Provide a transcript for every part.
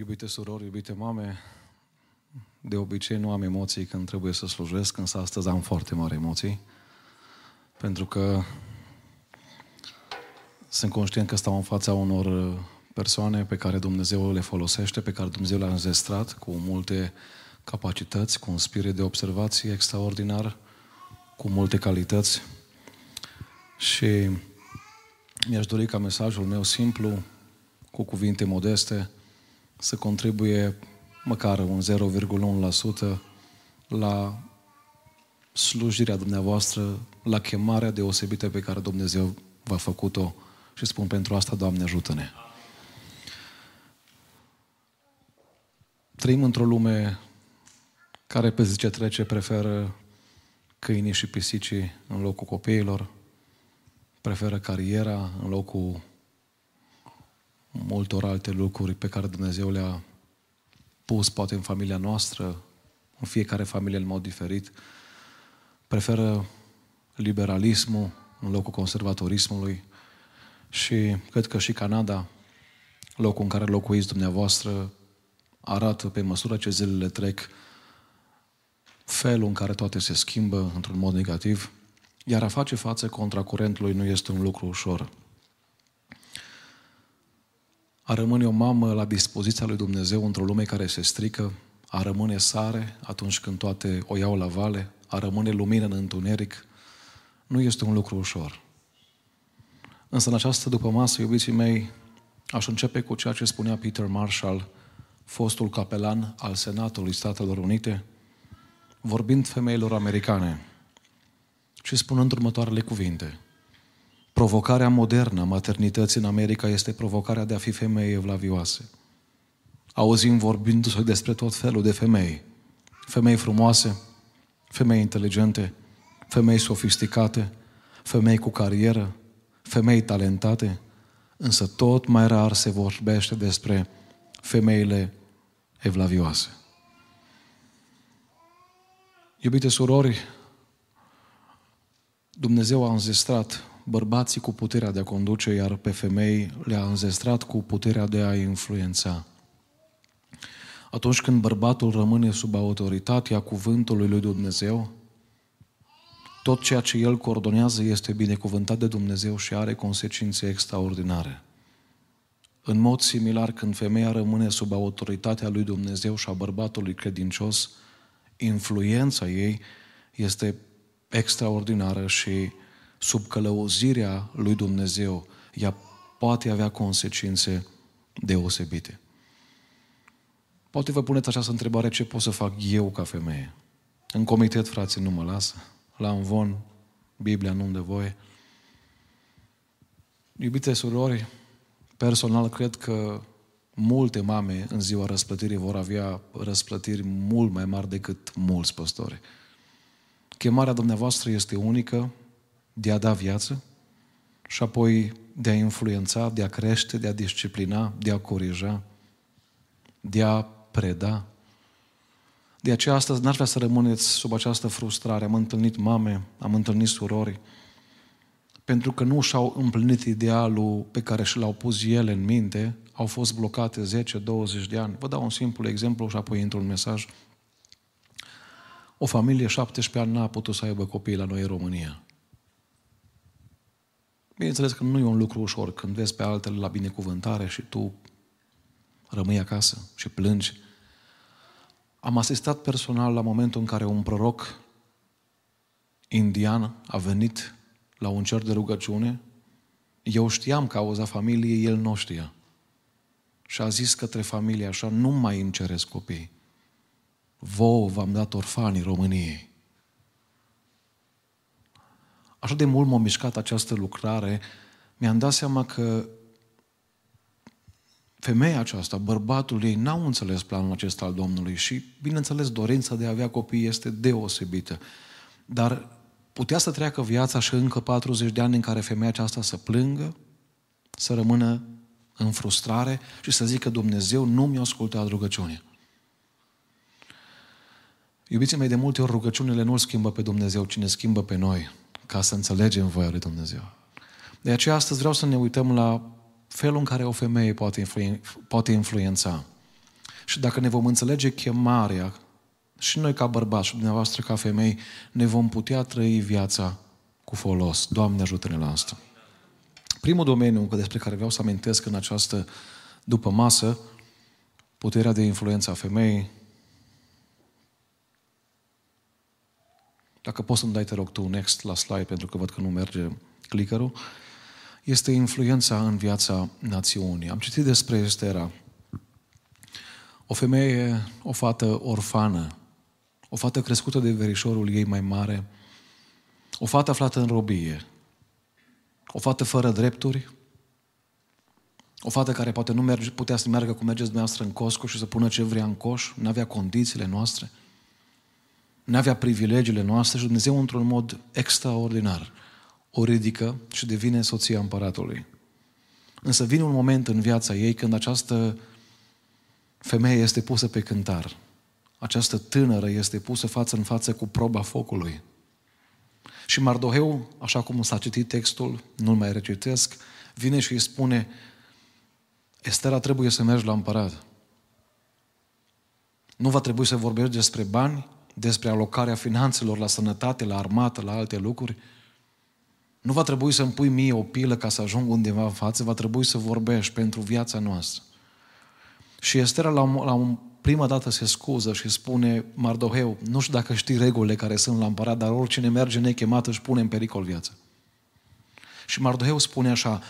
Iubite surori, iubite mame, de obicei nu am emoții când trebuie să slujesc, însă astăzi am foarte mari emoții, pentru că sunt conștient că stau în fața unor persoane pe care Dumnezeu le folosește, pe care Dumnezeu le-a înzestrat cu multe capacități, cu un spirit de observație extraordinar, cu multe calități. Și mi-aș dori ca mesajul meu simplu, cu cuvinte modeste, să contribuie măcar un 0,1% la slujirea dumneavoastră, la chemarea deosebită pe care Dumnezeu v-a făcut-o și spun pentru asta, Doamne, ajută-ne. Trăim într-o lume care pe zi ce trece preferă câinii și pisicii în locul copiilor, preferă cariera în locul multor alte lucruri pe care Dumnezeu le-a pus poate în familia noastră, în fiecare familie în mod diferit, preferă liberalismul în locul conservatorismului și cred că și Canada, locul în care locuiți dumneavoastră, arată pe măsură ce zilele trec felul în care toate se schimbă într-un mod negativ, iar a face față contra curentului nu este un lucru ușor. A rămâne o mamă la dispoziția lui Dumnezeu într-o lume care se strică, a rămâne sare atunci când toate o iau la vale, a rămâne lumină în întuneric, nu este un lucru ușor. Însă în această după masă, iubiții mei, aș începe cu ceea ce spunea Peter Marshall, fostul capelan al Senatului Statelor Unite, vorbind femeilor americane și spunând următoarele cuvinte. Provocarea modernă a maternității în America este provocarea de a fi femei evlavioase. Auzim vorbindu-se despre tot felul de femei. Femei frumoase, femei inteligente, femei sofisticate, femei cu carieră, femei talentate, însă tot mai rar se vorbește despre femeile evlavioase. Iubite surori, Dumnezeu a înzestrat bărbații cu puterea de a conduce, iar pe femei le-a înzestrat cu puterea de a influența. Atunci când bărbatul rămâne sub autoritatea cuvântului lui Dumnezeu, tot ceea ce el coordonează este binecuvântat de Dumnezeu și are consecințe extraordinare. În mod similar, când femeia rămâne sub autoritatea lui Dumnezeu și a bărbatului credincios, influența ei este extraordinară și sub călăuzirea lui Dumnezeu, ea poate avea consecințe deosebite. Poate vă puneți această întrebare, ce pot să fac eu ca femeie? În comitet, frații, nu mă lasă. La învon, Biblia nu de voie. Iubite surori, personal cred că multe mame în ziua răsplătirii vor avea răsplătiri mult mai mari decât mulți păstori. Chemarea dumneavoastră este unică, de a da viață și apoi de a influența, de a crește, de a disciplina, de a corija, de a preda. De aceea astăzi n-aș vrea să rămâneți sub această frustrare. Am întâlnit mame, am întâlnit surori, pentru că nu și-au împlinit idealul pe care și l-au pus ele în minte, au fost blocate 10-20 de ani. Vă dau un simplu exemplu și apoi intru un mesaj. O familie 17 ani n-a putut să aibă copii la noi în România. Bineînțeles că nu e un lucru ușor când vezi pe altele la binecuvântare și tu rămâi acasă și plângi. Am asistat personal la momentul în care un proroc indian a venit la un cer de rugăciune. Eu știam cauza familiei, el nu știa. Și a zis către familie așa, nu mai îmi ceresc copii. Vouă v-am dat orfanii României. Așa de mult m-a mișcat această lucrare, mi-am dat seama că femeia aceasta, bărbatul ei, n-au înțeles planul acesta al Domnului și, bineînțeles, dorința de a avea copii este deosebită. Dar putea să treacă viața și încă 40 de ani în care femeia aceasta să plângă, să rămână în frustrare și să zică Dumnezeu nu mi-a ascultat rugăciunea. Iubiții mei, de multe ori rugăciunile nu îl schimbă pe Dumnezeu, ci ne schimbă pe noi ca să înțelegem voia lui Dumnezeu. De aceea astăzi vreau să ne uităm la felul în care o femeie poate, influen- poate influența. Și dacă ne vom înțelege chemarea, și noi ca bărbați și dumneavoastră ca femei, ne vom putea trăi viața cu folos. Doamne ajută-ne la asta. Primul domeniu despre care vreau să amintesc în această după masă, puterea de influență a femeii. Dacă poți să-mi dai, te rog, tu next la slide, pentru că văd că nu merge clickerul. Este influența în viața națiunii. Am citit despre Estera. O femeie, o fată orfană, o fată crescută de verișorul ei mai mare, o fată aflată în robie, o fată fără drepturi, o fată care poate nu merge, putea să meargă cum mergeți dumneavoastră în Costco și să pună ce vrea în coș, nu avea condițiile noastre, nu avea privilegiile noastre și Dumnezeu într-un mod extraordinar o ridică și devine soția împăratului. Însă vine un moment în viața ei când această femeie este pusă pe cântar. Această tânără este pusă față în față cu proba focului. Și Mardoheu, așa cum s-a citit textul, nu-l mai recitesc, vine și îi spune, Estera trebuie să mergi la împărat. Nu va trebui să vorbești despre bani, despre alocarea finanțelor la sănătate, la armată, la alte lucruri. Nu va trebui să-mi pui mie o pilă ca să ajung undeva în față, va trebui să vorbești pentru viața noastră. Și Estera la, la un, prima dată se scuză și spune, Mardoheu, nu știu dacă știi regulile care sunt la împărat, dar oricine merge nechemat își pune în pericol viața. Și Mardoheu spune așa,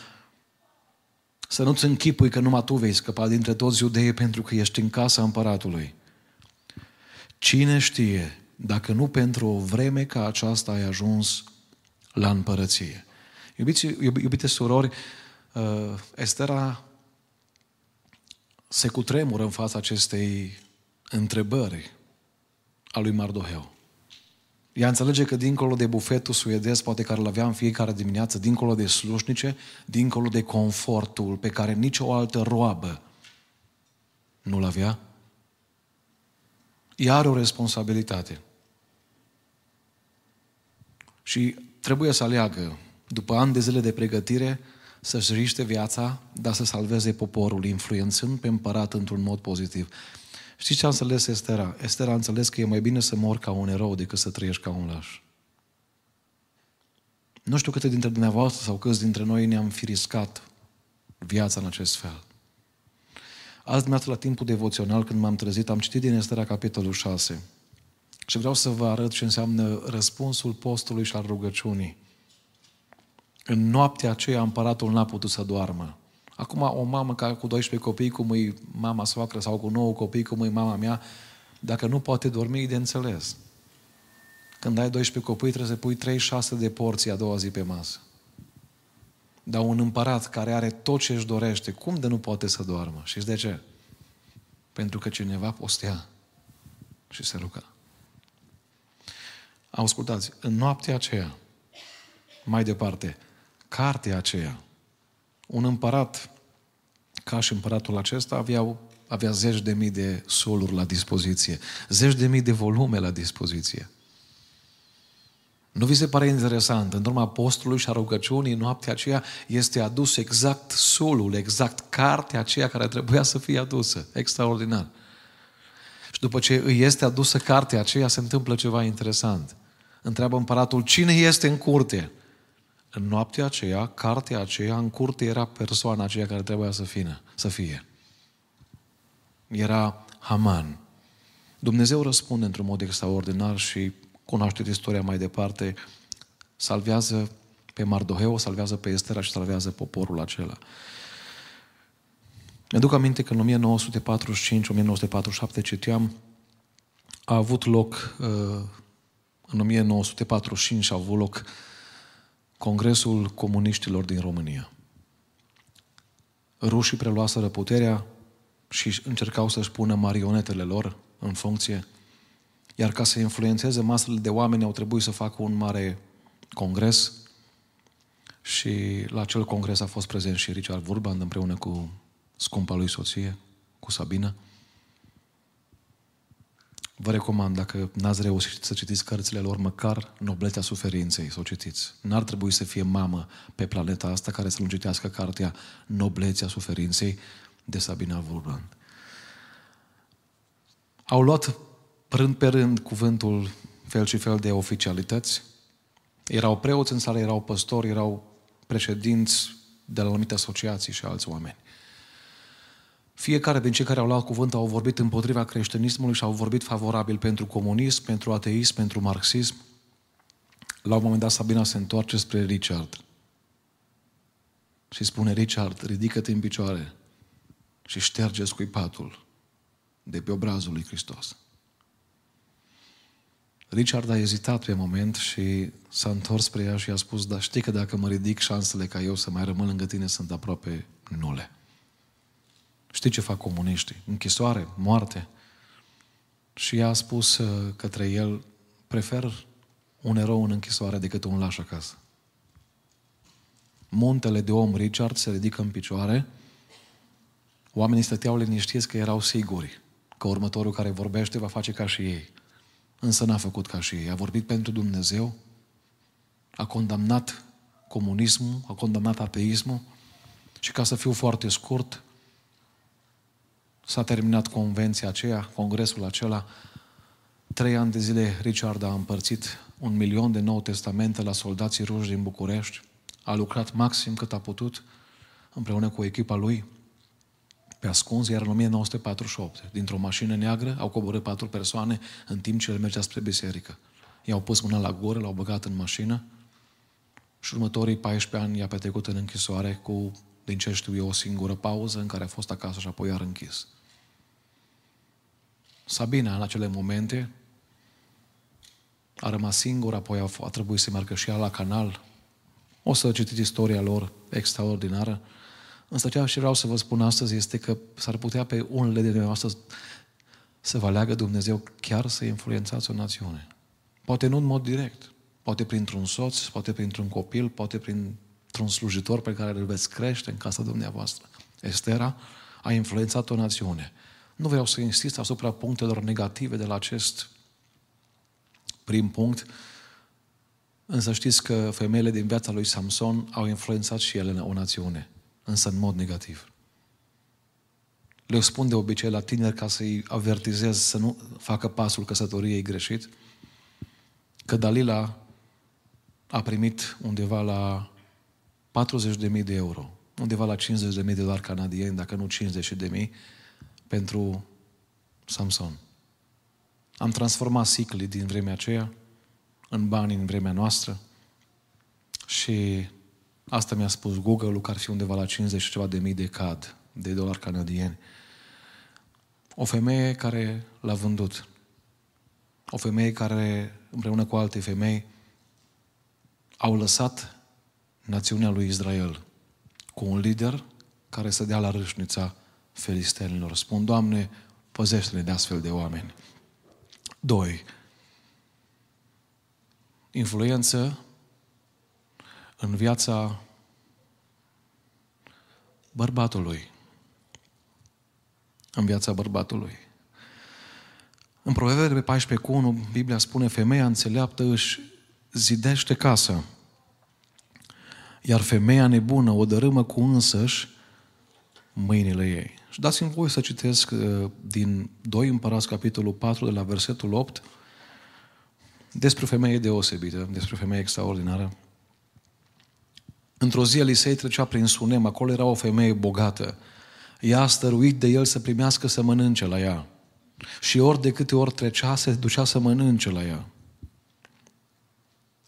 să nu-ți închipui că numai tu vei scăpa dintre toți iudeii pentru că ești în casa împăratului. Cine știe dacă nu pentru o vreme ca aceasta ai ajuns la împărăție. Iubiți, iubite surori, uh, Estera se cutremură în fața acestei întrebări a lui Mardoheu. Ea înțelege că dincolo de bufetul suedez, poate care îl avea în fiecare dimineață, dincolo de slușnice, dincolo de confortul pe care nicio altă roabă nu-l avea, ea are o responsabilitate. Și trebuie să aleagă, după ani de zile de pregătire, să-și riște viața, dar să salveze poporul, influențând pe împărat într-un mod pozitiv. Știți ce a înțeles Estera? Estera a înțeles că e mai bine să mor ca un erou decât să trăiești ca un laș. Nu știu câte dintre dumneavoastră sau câți dintre noi ne-am fi riscat viața în acest fel. Azi dimineață la timpul devoțional, când m-am trezit, am citit din Estera capitolul 6 și vreau să vă arăt ce înseamnă răspunsul postului și al rugăciunii. În noaptea aceea împăratul n-a putut să doarmă. Acum o mamă care cu 12 copii, cum e mama soacră, sau cu 9 copii, cum e mama mea, dacă nu poate dormi, e de înțeles. Când ai 12 copii, trebuie să pui 36 de porții a doua zi pe masă. Dar un împărat care are tot ce își dorește, cum de nu poate să doarmă? Și de ce? Pentru că cineva postea și se ruga. Ascultați, în noaptea aceea, mai departe, cartea aceea, un împărat, ca și împăratul acesta, avea, avea zeci de mii de soluri la dispoziție, zeci de mii de volume la dispoziție. Nu vi se pare interesant? În urma postului și a rugăciunii, noaptea aceea este adus exact solul, exact cartea aceea care trebuia să fie adusă. Extraordinar. Și după ce îi este adusă cartea aceea, se întâmplă ceva interesant. Întreabă împăratul, cine este în curte? În noaptea aceea, cartea aceea, în curte era persoana aceea care trebuia să fie. Să fie. Era Haman. Dumnezeu răspunde într-un mod extraordinar și cunoașteți istoria mai departe, salvează pe Mardoheu, salvează pe Estera și salvează poporul acela. Mi-aduc aminte că în 1945-1947 citeam, a avut loc, uh, în 1945 a avut loc Congresul Comuniștilor din România. Rușii preluaseră puterea și încercau să-și pună marionetele lor în funcție, iar ca să influențeze masele de oameni au trebuit să facă un mare congres și la acel congres a fost prezent și Richard Wurban împreună cu scumpa lui soție, cu Sabina. Vă recomand, dacă n-ați reușit să citiți cărțile lor, măcar Noblețea suferinței, să o citiți. N-ar trebui să fie mamă pe planeta asta care să nu citească cartea Noblețea suferinței de Sabina Wurbrand. Au luat rând pe rând cuvântul fel și fel de oficialități. Erau preoți în sală, erau păstori, erau președinți de la anumite asociații și alți oameni. Fiecare din cei care au luat cuvânt au vorbit împotriva creștinismului și au vorbit favorabil pentru comunism, pentru ateism, pentru marxism. La un moment dat Sabina se întoarce spre Richard și spune, Richard, ridică-te în picioare și șterge scuipatul de pe obrazul lui Hristos. Richard a ezitat pe moment și s-a întors spre ea și a spus, dar știi că dacă mă ridic, șansele ca eu să mai rămân lângă tine sunt aproape nule. Știi ce fac comuniștii? Închisoare, moarte. Și ea a spus uh, către el, prefer un erou în închisoare decât un laș acasă. Muntele de om Richard se ridică în picioare, oamenii stăteau liniștiți că erau siguri că următorul care vorbește va face ca și ei. Însă n-a făcut ca și ei. A vorbit pentru Dumnezeu, a condamnat comunismul, a condamnat ateismul și ca să fiu foarte scurt, s-a terminat convenția aceea, congresul acela. Trei ani de zile Richard a împărțit un milion de nou testamente la soldații ruși din București. A lucrat maxim cât a putut împreună cu echipa lui pe ascuns, iar în 1948, dintr-o mașină neagră, au coborât patru persoane în timp ce el mergea spre biserică. I-au pus mâna la gură, l-au băgat în mașină și următorii 14 ani i-a petrecut în închisoare cu, din ce știu eu, o singură pauză în care a fost acasă și apoi iar închis. Sabina, în acele momente, a rămas singură, apoi a, a trebuit să meargă și ea la canal. O să citiți istoria lor extraordinară. Însă ceea ce vreau să vă spun astăzi este că s-ar putea pe unele de noi astăzi să vă aleagă Dumnezeu chiar să influențați o națiune. Poate nu în mod direct, poate printr-un soț, poate printr-un copil, poate printr-un slujitor pe care îl veți crește în casa dumneavoastră. Estera a influențat o națiune. Nu vreau să insist asupra punctelor negative de la acest prim punct, însă știți că femeile din viața lui Samson au influențat și ele o națiune însă în mod negativ. Le spun de obicei la tineri ca să-i avertizez să nu facă pasul căsătoriei greșit, că Dalila a primit undeva la 40.000 de euro, undeva la 50.000 de dolari canadieni, dacă nu 50.000, pentru Samson. Am transformat siclii din vremea aceea în bani în vremea noastră și Asta mi-a spus Google-ul că ar fi undeva la 50 și ceva de mii de CAD, de dolari canadieni. O femeie care l-a vândut. O femeie care, împreună cu alte femei, au lăsat națiunea lui Israel cu un lider care să dea la râșnița filistenilor. Spun, Doamne, păzește-ne de astfel de oameni. Doi. Influență în viața bărbatului. În viața bărbatului. În Proverbe 14 cu 1, Biblia spune, femeia înțeleaptă își zidește casa, iar femeia nebună o dărâmă cu însăși mâinile ei. Și dați-mi voi să citesc uh, din 2 Împărați, capitolul 4, de la versetul 8, despre o femeie deosebită, despre o femeie extraordinară. Într-o zi Elisei trecea prin Sunem, acolo era o femeie bogată. Ea a stăruit de el să primească să mănânce la ea. Și ori de câte ori trecea, se ducea să mănânce la ea.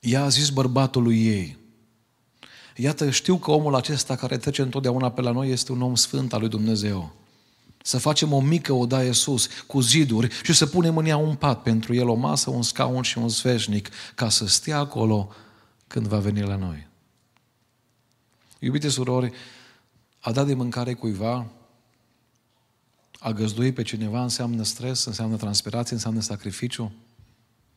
Ea a zis bărbatului ei, Iată, știu că omul acesta care trece întotdeauna pe la noi este un om sfânt al lui Dumnezeu. Să facem o mică odaie sus, cu ziduri și să punem în ea un pat pentru el, o masă, un scaun și un sfeșnic, ca să stea acolo când va veni la noi. Iubite surori, a da de mâncare cuiva, a găzdui pe cineva înseamnă stres, înseamnă transpirație, înseamnă sacrificiu,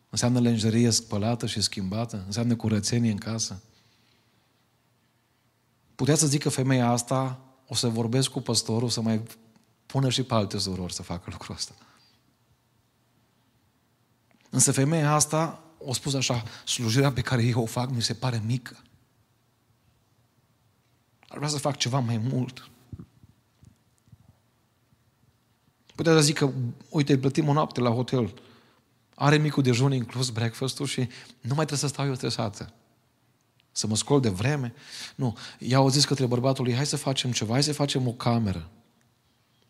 înseamnă lenjerie spălată și schimbată, înseamnă curățenie în casă. Putea să zică femeia asta, o să vorbesc cu păstorul, să mai pună și pe alte surori să facă lucrul ăsta. Însă femeia asta o spus așa, slujirea pe care eu o fac mi se pare mică. Ar vrea să fac ceva mai mult. Putea să zică, uite, plătim o noapte la hotel, are micul dejun inclus breakfast-ul și nu mai trebuie să stau eu stresată. Să mă scol de vreme. Nu. Ea au zis către bărbatul ei, hai să facem ceva, hai să facem o cameră.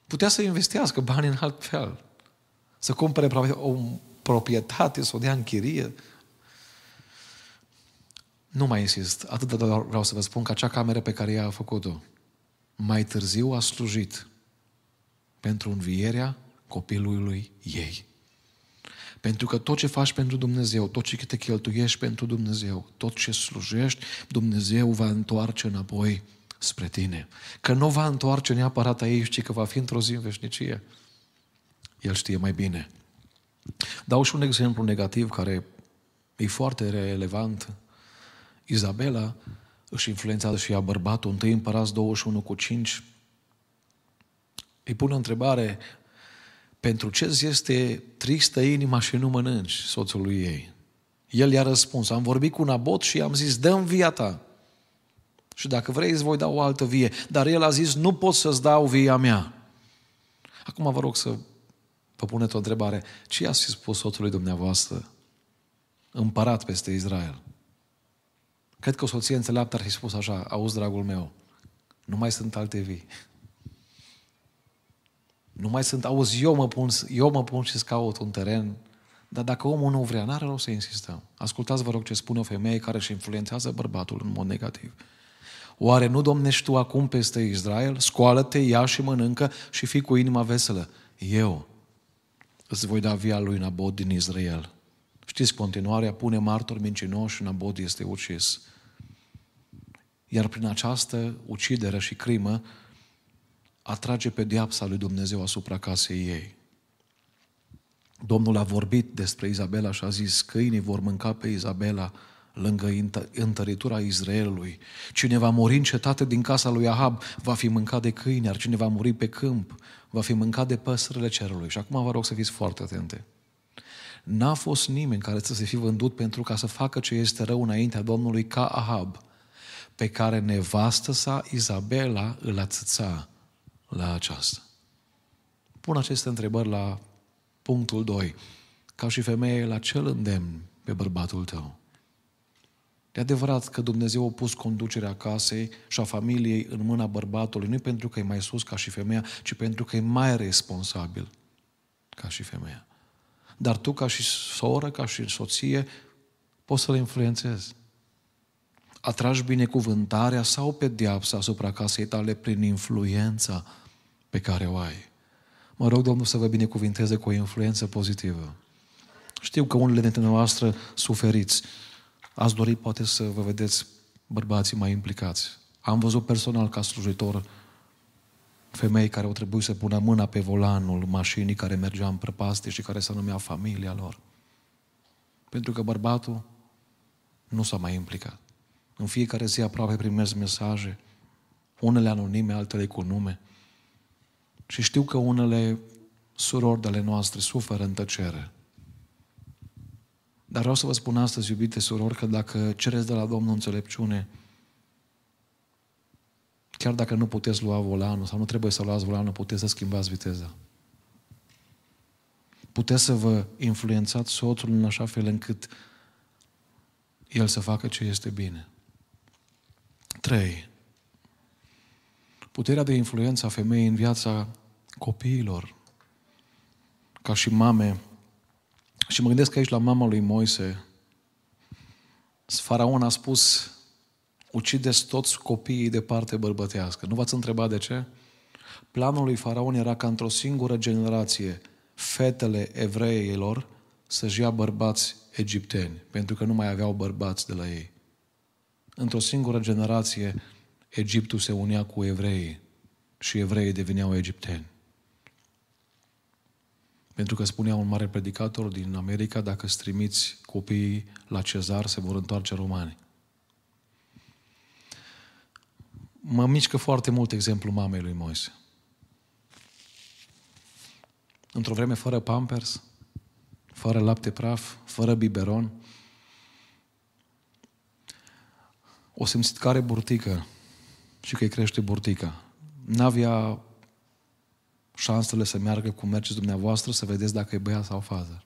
Putea să investească bani în alt fel. Să cumpere o proprietate, să o dea în chirie. Nu mai insist. Atât de vreau să vă spun că acea cameră pe care ea a făcut-o, mai târziu a slujit pentru învierea copilului ei. Pentru că tot ce faci pentru Dumnezeu, tot ce te cheltuiești pentru Dumnezeu, tot ce slujești, Dumnezeu va întoarce înapoi spre tine. Că nu va întoarce neapărat aici, ci că va fi într-o zi în veșnicie. El știe mai bine. Dau și un exemplu negativ care e foarte relevant. Izabela își influențează și ea bărbatul, întâi împărați 21 cu 5, îi pune o întrebare, pentru ce zi este tristă inima și nu mănânci soțului ei? El i-a răspuns, am vorbit cu Nabot și i-am zis, dă via ta. Și dacă vrei, îți voi da o altă vie. Dar el a zis, nu pot să-ți dau via mea. Acum vă rog să vă puneți o întrebare. Ce i-a spus soțului dumneavoastră? Împărat peste Israel. Cred că o soție înțeleaptă ar fi spus așa, auzi, dragul meu, nu mai sunt alte vii. Nu mai sunt, auzi, eu mă pun, eu mă pun și caut un teren, dar dacă omul nu vrea, n-are rost să insistăm. Ascultați, vă rog, ce spune o femeie care își influențează bărbatul în mod negativ. Oare nu domnești tu acum peste Israel? Scoală-te, ia și mănâncă și fii cu inima veselă. Eu îți voi da via lui Nabod din Israel. Știți, continuarea pune martor mincinoși și Nabod este ucis. Iar prin această ucidere și crimă, atrage pe diapsa lui Dumnezeu asupra casei ei. Domnul a vorbit despre Izabela și a zis, câinii vor mânca pe Izabela lângă întăritura Israelului. Cine va muri în cetate din casa lui Ahab va fi mâncat de câini, iar cine va muri pe câmp va fi mâncat de păsările cerului. Și acum vă rog să fiți foarte atente. N-a fost nimeni care să se fi vândut pentru ca să facă ce este rău înaintea Domnului ca Ahab, pe care nevastă sa Izabela îl ațăța la aceasta? Pun aceste întrebări la punctul 2. Ca și femeie, la cel îndemn pe bărbatul tău? E adevărat că Dumnezeu a pus conducerea casei și a familiei în mâna bărbatului, nu pentru că e mai sus ca și femeia, ci pentru că e mai responsabil ca și femeia. Dar tu, ca și soră, ca și soție, poți să-l influențezi atragi binecuvântarea sau pedeapsa asupra casei tale prin influența pe care o ai. Mă rog Domnul să vă binecuvinteze cu o influență pozitivă. Știu că unele dintre noastre suferiți. Ați dori poate să vă vedeți bărbații mai implicați. Am văzut personal ca slujitor femei care au trebuit să pună mâna pe volanul mașinii care mergea în prăpastie și care se numea familia lor. Pentru că bărbatul nu s-a mai implicat. În fiecare zi aproape primesc mesaje, unele anonime, altele cu nume. Și știu că unele surori de ale noastre suferă în tăcere. Dar vreau să vă spun astăzi, iubite surori, că dacă cereți de la Domnul înțelepciune, chiar dacă nu puteți lua volanul sau nu trebuie să luați volanul, puteți să schimbați viteza. Puteți să vă influențați soțul în așa fel încât el să facă ce este bine. 3. Puterea de influență a femeii în viața copiilor, ca și mame. Și mă gândesc aici la mama lui Moise. Faraon a spus, ucideți toți copiii de parte bărbătească. Nu v-ați întrebat de ce? Planul lui Faraon era ca într-o singură generație fetele evreilor să-și ia bărbați egipteni, pentru că nu mai aveau bărbați de la ei într-o singură generație, Egiptul se unia cu evreii și evreii deveneau egipteni. Pentru că spunea un mare predicator din America, dacă strimiți copiii la cezar, se vor întoarce romani. Mă mișcă foarte mult exemplu mamei lui Moise. Într-o vreme fără pampers, fără lapte praf, fără biberon, o simțit că are burtică și că îi crește burtica. N-avea șansele să meargă cum mergeți dumneavoastră, să vedeți dacă e băiat sau fată.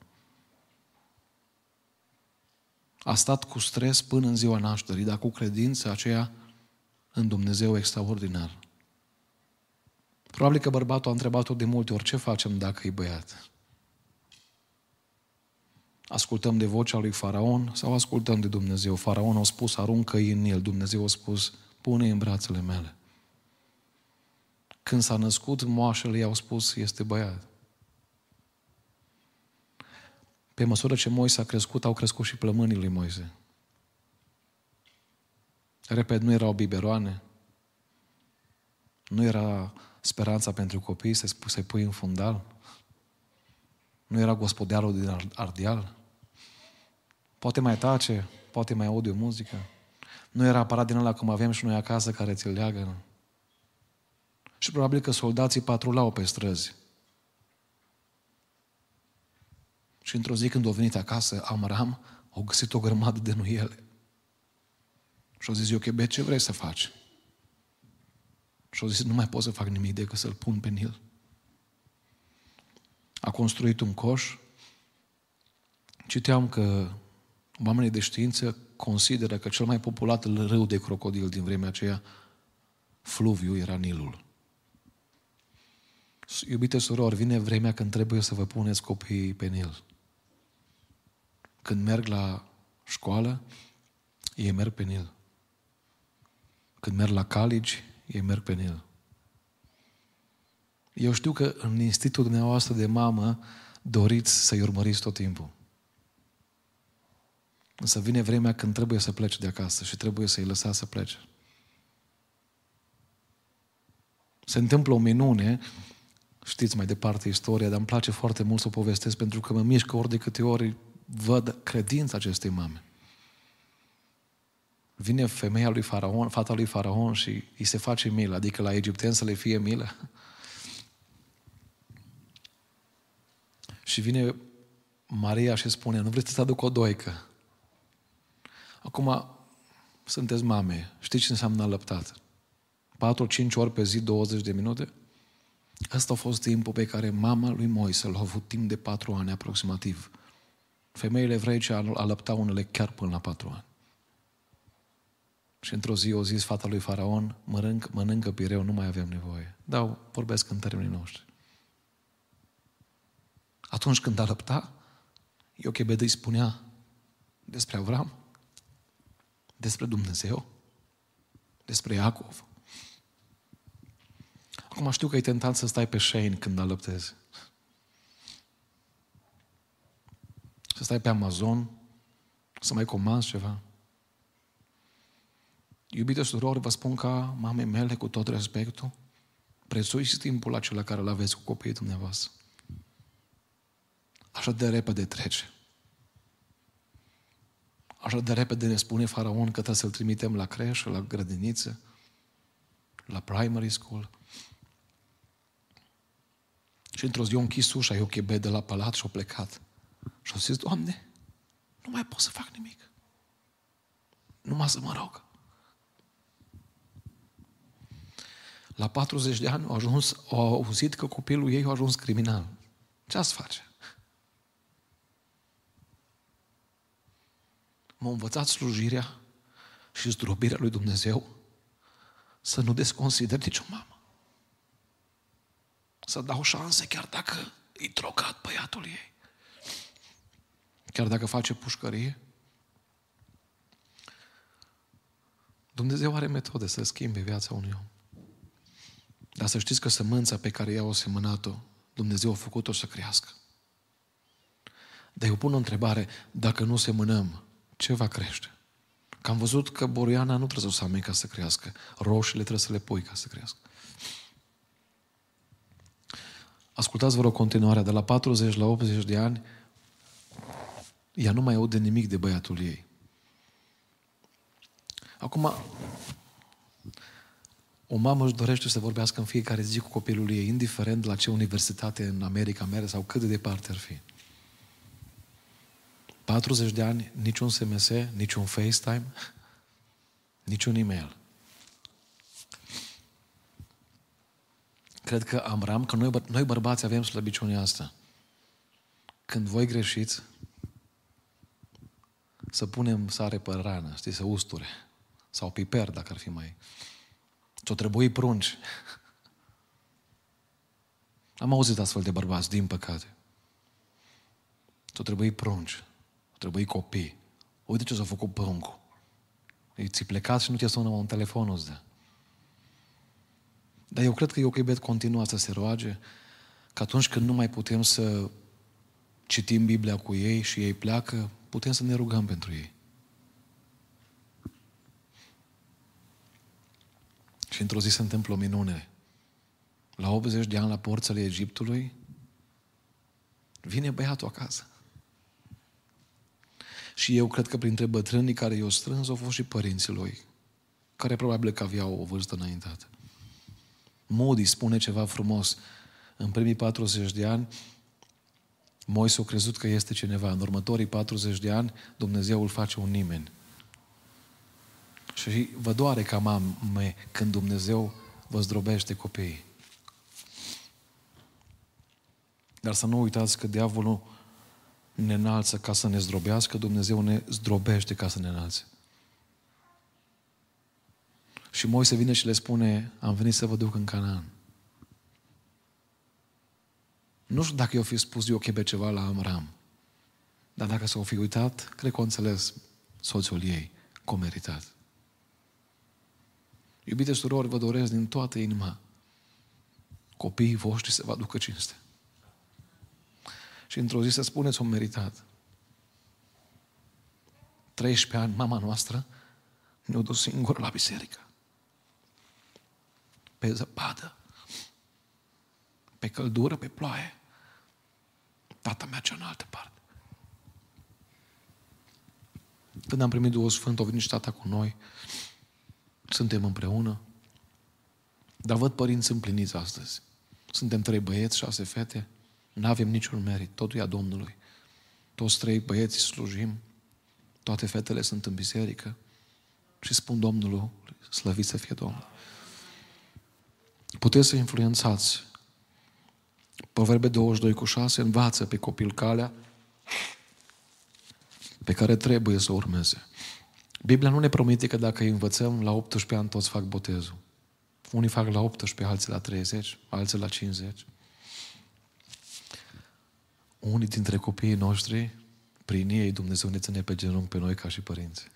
A stat cu stres până în ziua nașterii, dar cu credință aceea în Dumnezeu extraordinar. Probabil că bărbatul a întrebat-o de multe ori, ce facem dacă e băiat? Ascultăm de vocea lui Faraon sau ascultăm de Dumnezeu? Faraon a spus, aruncă-i în el. Dumnezeu a spus, pune în brațele mele. Când s-a născut, moașele i-au spus, este băiat. Pe măsură ce Moise a crescut, au crescut și plămânii lui Moise. Repet, nu erau biberoane, nu era speranța pentru copii să se pui în fundal, nu era gospodarul din Ardeal, poate mai tace, poate mai aude o muzică, nu era aparat din ăla cum avem și noi acasă care ți-l leagă. Și probabil că soldații patrulau pe străzi. Și într-o zi când au venit acasă, Amram, au găsit o grămadă de nuiele. Și au zis, ok, ce vrei să faci? Și au zis, nu mai pot să fac nimic decât să-l pun pe Nil. A construit un coș. Citeam că oamenii de știință consideră că cel mai populat râu de crocodil din vremea aceea, fluviu, era Nilul. Iubite surori, vine vremea când trebuie să vă puneți copiii pe Nil. Când merg la școală, ei merg pe Nil. Când merg la college, ei merg pe Nil. Eu știu că în institutul dumneavoastră de mamă doriți să-i urmăriți tot timpul. Însă vine vremea când trebuie să plece de acasă și trebuie să-i lăsați să plece. Se întâmplă o minune, știți mai departe istoria, dar îmi place foarte mult să o povestesc pentru că mă mișcă ori de câte ori văd credința acestei mame. Vine femeia lui Faraon, fata lui Faraon și îi se face milă, adică la egipteni să le fie milă. Și vine Maria și spune, nu vreți să aduc o doică? Acum, sunteți mame, știți ce înseamnă alăptat? 4-5 ori pe zi, 20 de minute? Asta a fost timpul pe care mama lui Moise l-a avut timp de 4 ani aproximativ. Femeile evreice alăptau unele chiar până la 4 ani. Și într-o zi o zis fata lui Faraon, mănânc, mănâncă pireu, nu mai avem nevoie. Da, vorbesc în termenii noștri. Atunci când alăpta, Iochebed îi spunea despre Avram, despre Dumnezeu, despre Iacov. Acum știu că e tentant să stai pe Shane când alăptezi. Să stai pe Amazon, să mai comanzi ceva. Iubite surori, vă spun ca mamei mele, cu tot respectul, prețuiți timpul acela care îl aveți cu copiii dumneavoastră. Așa de repede trece. Așa de repede ne spune faraon că trebuie să-l trimitem la creșă, la grădiniță, la primary school. Și într-o zi o închis ușa, eu chebe de la palat și-o plecat. Și au zis, Doamne, nu mai pot să fac nimic. Numai să mă rog. La 40 de ani au, ajuns, au auzit că copilul ei a ajuns criminal. Ce ați face? M-a învățat slujirea și zdrobirea lui Dumnezeu să nu desconsider nicio mamă. Să dau șanse chiar dacă e trocat băiatul ei. Chiar dacă face pușcărie. Dumnezeu are metode să schimbe viața unui om. Dar să știți că sămânța pe care ea o semănat-o, Dumnezeu a făcut-o să crească. Dar eu pun o întrebare, dacă nu semănăm, ce va crește? Că am văzut că boriana nu trebuie să o samei ca să crească. Roșiile trebuie să le pui ca să crească. Ascultați vă o continuare. De la 40 la 80 de ani, ea nu mai aude nimic de băiatul ei. Acum, o mamă își dorește să vorbească în fiecare zi cu copilul ei, indiferent la ce universitate în America merge sau cât de departe ar fi. 40 de ani, niciun SMS, niciun FaceTime, niciun e-mail. Cred că Amram, că noi, noi bărbați avem slăbiciunea asta. Când voi greșiți, să punem sare pe rană, știi, să usture. Sau piper, dacă ar fi mai... Ce-o trebuie prunci. Am auzit astfel de bărbați, din păcate. Ce-o trebuie prunci. O trebuie copii. Uite ce s-a făcut pruncul. Ți plecat și nu te sună un telefon, îți dă. Dar eu cred că Iochebed continua să se roage că atunci când nu mai putem să citim Biblia cu ei și ei pleacă, putem să ne rugăm pentru ei. Și într-o zi se întâmplă o minune. La 80 de ani la porțile Egiptului, vine băiatul acasă. Și eu cred că printre bătrânii care i-au strâns au fost și părinții lui, care probabil că aveau o vârstă înaintată. Moody spune ceva frumos. În primii 40 de ani, Moise a crezut că este cineva. În următorii 40 de ani, Dumnezeu îl face un nimeni. Și vă doare ca mame când Dumnezeu vă zdrobește copiii. Dar să nu uitați că diavolul ne înalță ca să ne zdrobească, Dumnezeu ne zdrobește ca să ne înalțe. Și Moise vine și le spune, am venit să vă duc în Canaan. Nu știu dacă i-o fi spus Iochebe ceva la Amram, dar dacă s-o fi uitat, cred că o înțeles soțul ei, cum meritat. Iubite surori, vă doresc din toată inima copiii voștri să vă aducă cinste. Și într-o zi să spuneți, o meritat. 13 ani, mama noastră ne-a dus singur la biserică pe zăpadă, pe căldură, pe ploaie. Tata mergea în altă parte. Când am primit Duhul Sfânt, a venit și tata cu noi. Suntem împreună. Dar văd părinți împliniți astăzi. Suntem trei băieți, șase fete. Nu avem niciun merit. Totul e a Domnului. Toți trei băieți slujim. Toate fetele sunt în biserică. Și spun Domnului, slăvit să fie Domnul puteți să influențați. Proverbe 22 cu 6 învață pe copil calea pe care trebuie să o urmeze. Biblia nu ne promite că dacă îi învățăm la 18 ani toți fac botezul. Unii fac la 18, alții la 30, alții la 50. Unii dintre copiii noștri, prin ei Dumnezeu ne ține pe genunchi pe noi ca și părinți.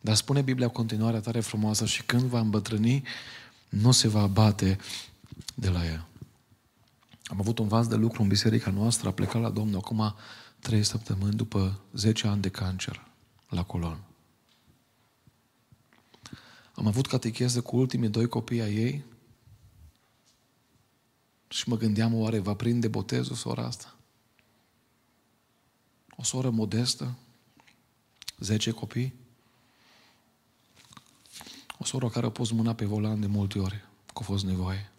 Dar spune Biblia continuarea tare frumoasă și când va îmbătrâni, nu se va abate de la ea. Am avut un vas de lucru în biserica noastră, a plecat la Domnul acum trei săptămâni după 10 ani de cancer la colon. Am avut catecheză cu ultimii doi copii ai ei și mă gândeam oare va prinde botezul sora asta? O soră modestă, 10 copii, o soră care a pus mâna pe volan de multe ori, că a fost nevoie.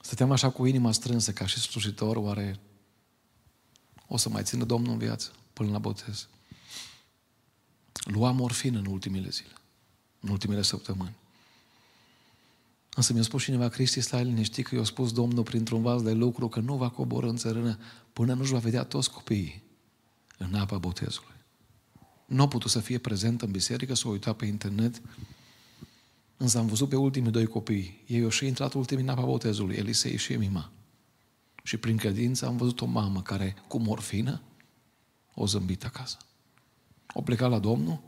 Stăteam așa cu inima strânsă ca și slujitor, oare o să mai țină Domnul în viață până la botez? Luam morfină în ultimele zile, în ultimele săptămâni. Însă mi-a spus cineva, Cristi, stai liniștit că i-a spus Domnul printr-un vas de lucru că nu va coboră în țărână până nu-și va vedea toți copiii în apa botezului nu a putut să fie prezent în biserică, s-a uitat pe internet, însă am văzut pe ultimii doi copii. Ei au și intrat ultimii în apa botezului, Elisei și Emima. Și prin credință am văzut o mamă care, cu morfină, o zâmbit acasă. O plecat la Domnul,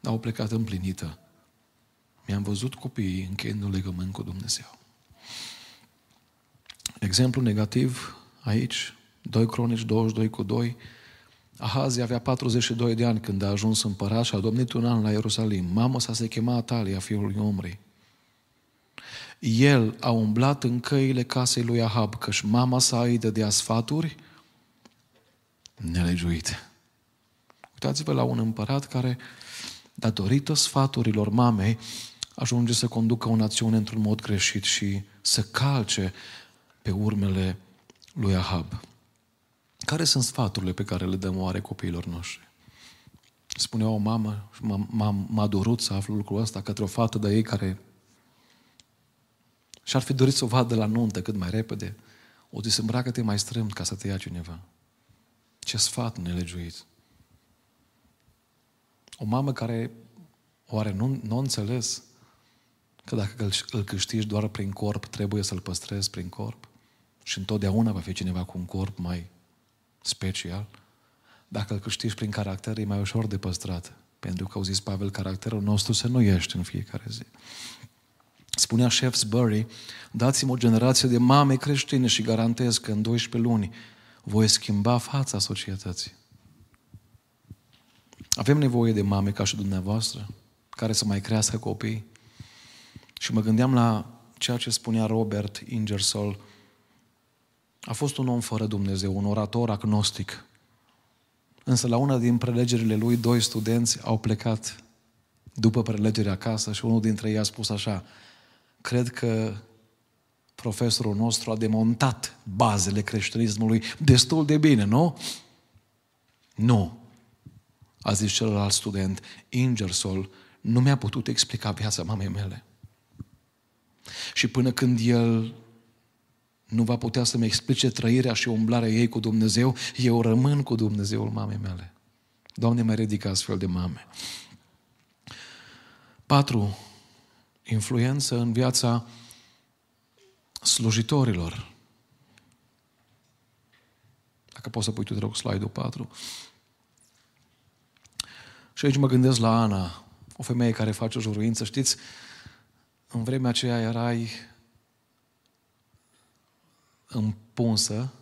dar au plecat împlinită. Mi-am văzut copiii încheind un legământ cu Dumnezeu. Exemplu negativ aici, 2 Cronici 22 cu 2, Ahazi avea 42 de ani când a ajuns împărat și a domnit un an la Ierusalim. Mama sa se chema Atalia, fiul lui Omri. El a umblat în căile casei lui Ahab, căci mama sa îi dădea sfaturi nelegiuite. Uitați-vă la un împărat care, datorită sfaturilor mamei, ajunge să conducă o națiune într-un mod greșit și să calce pe urmele lui Ahab. Care sunt sfaturile pe care le dăm oare copiilor noștri? Spunea o mamă și m-a, m-a durut să aflu lucrul ăsta către o fată de ei care și-ar fi dorit să o vadă la nuntă cât mai repede. O zis, îmbracă-te mai strâmt ca să te ia cineva. Ce sfat nelegiuit. O mamă care oare nu, nu înțeles că dacă îl câștigi doar prin corp, trebuie să-l păstrezi prin corp? Și întotdeauna va fi cineva cu un corp mai special? Dacă îl câștigi prin caracter, e mai ușor de păstrat. Pentru că, au zis Pavel, caracterul nostru se nuiește în fiecare zi. Spunea Shaftesbury, dați-mi o generație de mame creștine și garantez că în 12 luni voi schimba fața societății. Avem nevoie de mame ca și dumneavoastră, care să mai crească copii. Și mă gândeam la ceea ce spunea Robert Ingersoll. A fost un om fără Dumnezeu, un orator agnostic. Însă la una din prelegerile lui, doi studenți au plecat după prelegerea acasă și unul dintre ei a spus așa, cred că profesorul nostru a demontat bazele creștinismului destul de bine, nu? Nu. A zis celălalt student, Ingersoll nu mi-a putut explica viața mamei mele. Și până când el nu va putea să-mi explice trăirea și umblarea ei cu Dumnezeu, eu rămân cu Dumnezeul mamei mele. Doamne, mai ridică astfel de mame. Patru, influență în viața slujitorilor. Dacă poți să pui tu, te rog, slide-ul 4. Și aici mă gândesc la Ana, o femeie care face o juruință. Știți, în vremea aceea erai împunsă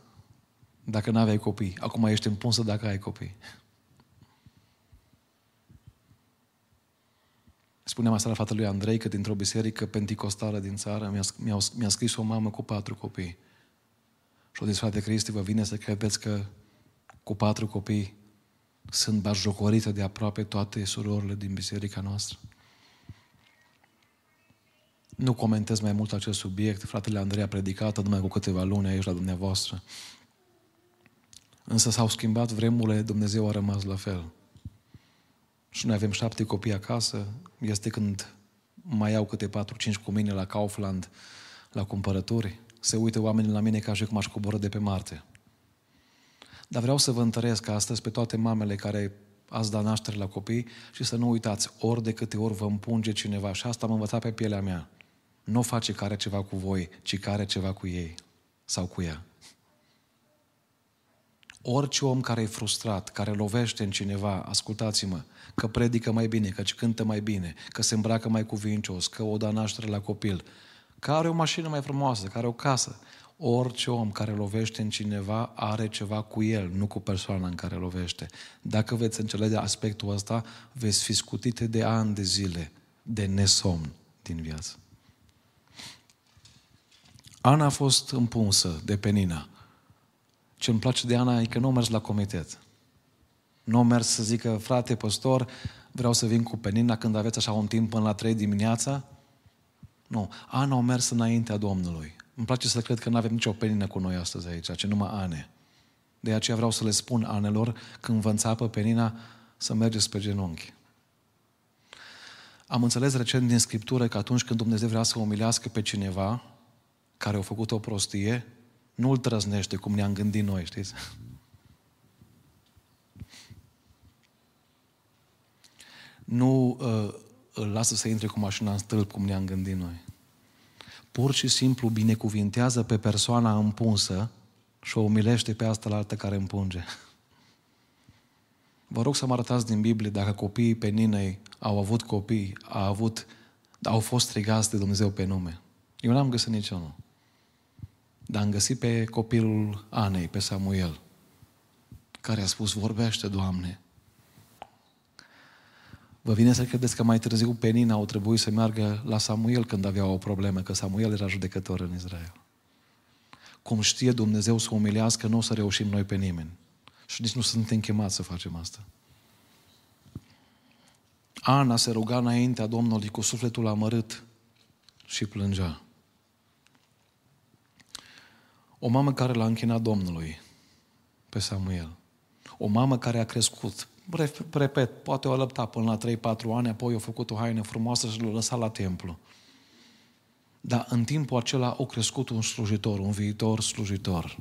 dacă nu aveai copii. Acum ești împunsă dacă ai copii. Spuneam asta la fata lui Andrei că dintr-o biserică penticostală din țară mi-a, mi-a, mi-a scris o mamă cu patru copii. Și o zis, frate Cristi, vă vine să credeți că cu patru copii sunt bajocorite de aproape toate surorile din biserica noastră? Nu comentez mai mult acest subiect. Fratele Andrei a predicat numai cu câteva luni aici la dumneavoastră. Însă s-au schimbat vremurile, Dumnezeu a rămas la fel. Și noi avem șapte copii acasă. Este când mai iau câte patru, cinci cu mine la Kaufland, la cumpărături. Se uită oamenii la mine ca și cum aș coboră de pe Marte. Dar vreau să vă întăresc astăzi pe toate mamele care ați dat naștere la copii și să nu uitați, ori de câte ori vă împunge cineva. Și asta am învățat pe pielea mea. Nu face care ceva cu voi, ci care ceva cu ei sau cu ea. Orice om care e frustrat, care lovește în cineva, ascultați-mă, că predică mai bine, că cântă mai bine, că se îmbracă mai cuvincios, că o da naștere la copil, că are o mașină mai frumoasă, că are o casă. Orice om care lovește în cineva are ceva cu el, nu cu persoana în care lovește. Dacă veți înțelege aspectul ăsta, veți fi scutite de ani de zile de nesomn din viață. Ana a fost împunsă de Penina. Ce îmi place de Ana e că nu a mers la comitet. Nu a mers să zică, frate păstor, vreau să vin cu Penina când aveți așa un timp până la trei dimineața. Nu. Ana a mers înaintea Domnului. Îmi place să cred că nu avem nicio penină cu noi astăzi aici, ci numai Ane. De aceea vreau să le spun Anelor, când vă înțapă penina, să mergeți pe genunchi. Am înțeles recent din Scriptură că atunci când Dumnezeu vrea să umilească pe cineva care a făcut o prostie, nu îl trăznește cum ne-am gândit noi, știți? Nu uh, îl lasă să intre cu mașina în stâlp cum ne-am gândit noi. Pur și simplu binecuvintează pe persoana împunsă și o umilește pe asta la altă care împunge. Vă rog să mă arătați din Biblie dacă copiii pe Ninei au avut copii, au, avut, au fost strigați de Dumnezeu pe nume. Eu n-am găsit niciunul. Dar am găsit pe copilul Anei, pe Samuel, care a spus, vorbește, Doamne. Vă vine să credeți că mai târziu Penina au trebuit să meargă la Samuel când avea o problemă, că Samuel era judecător în Israel. Cum știe Dumnezeu să umilească, nu o să reușim noi pe nimeni. Și nici nu suntem chemați să facem asta. Ana se ruga înaintea Domnului cu sufletul amărât și plângea. O mamă care l-a închinat Domnului pe Samuel. O mamă care a crescut repet, poate o lăpta până la 3-4 ani, apoi a făcut o haină frumoasă și l-a lăsat la templu. Dar în timpul acela a crescut un slujitor, un viitor slujitor.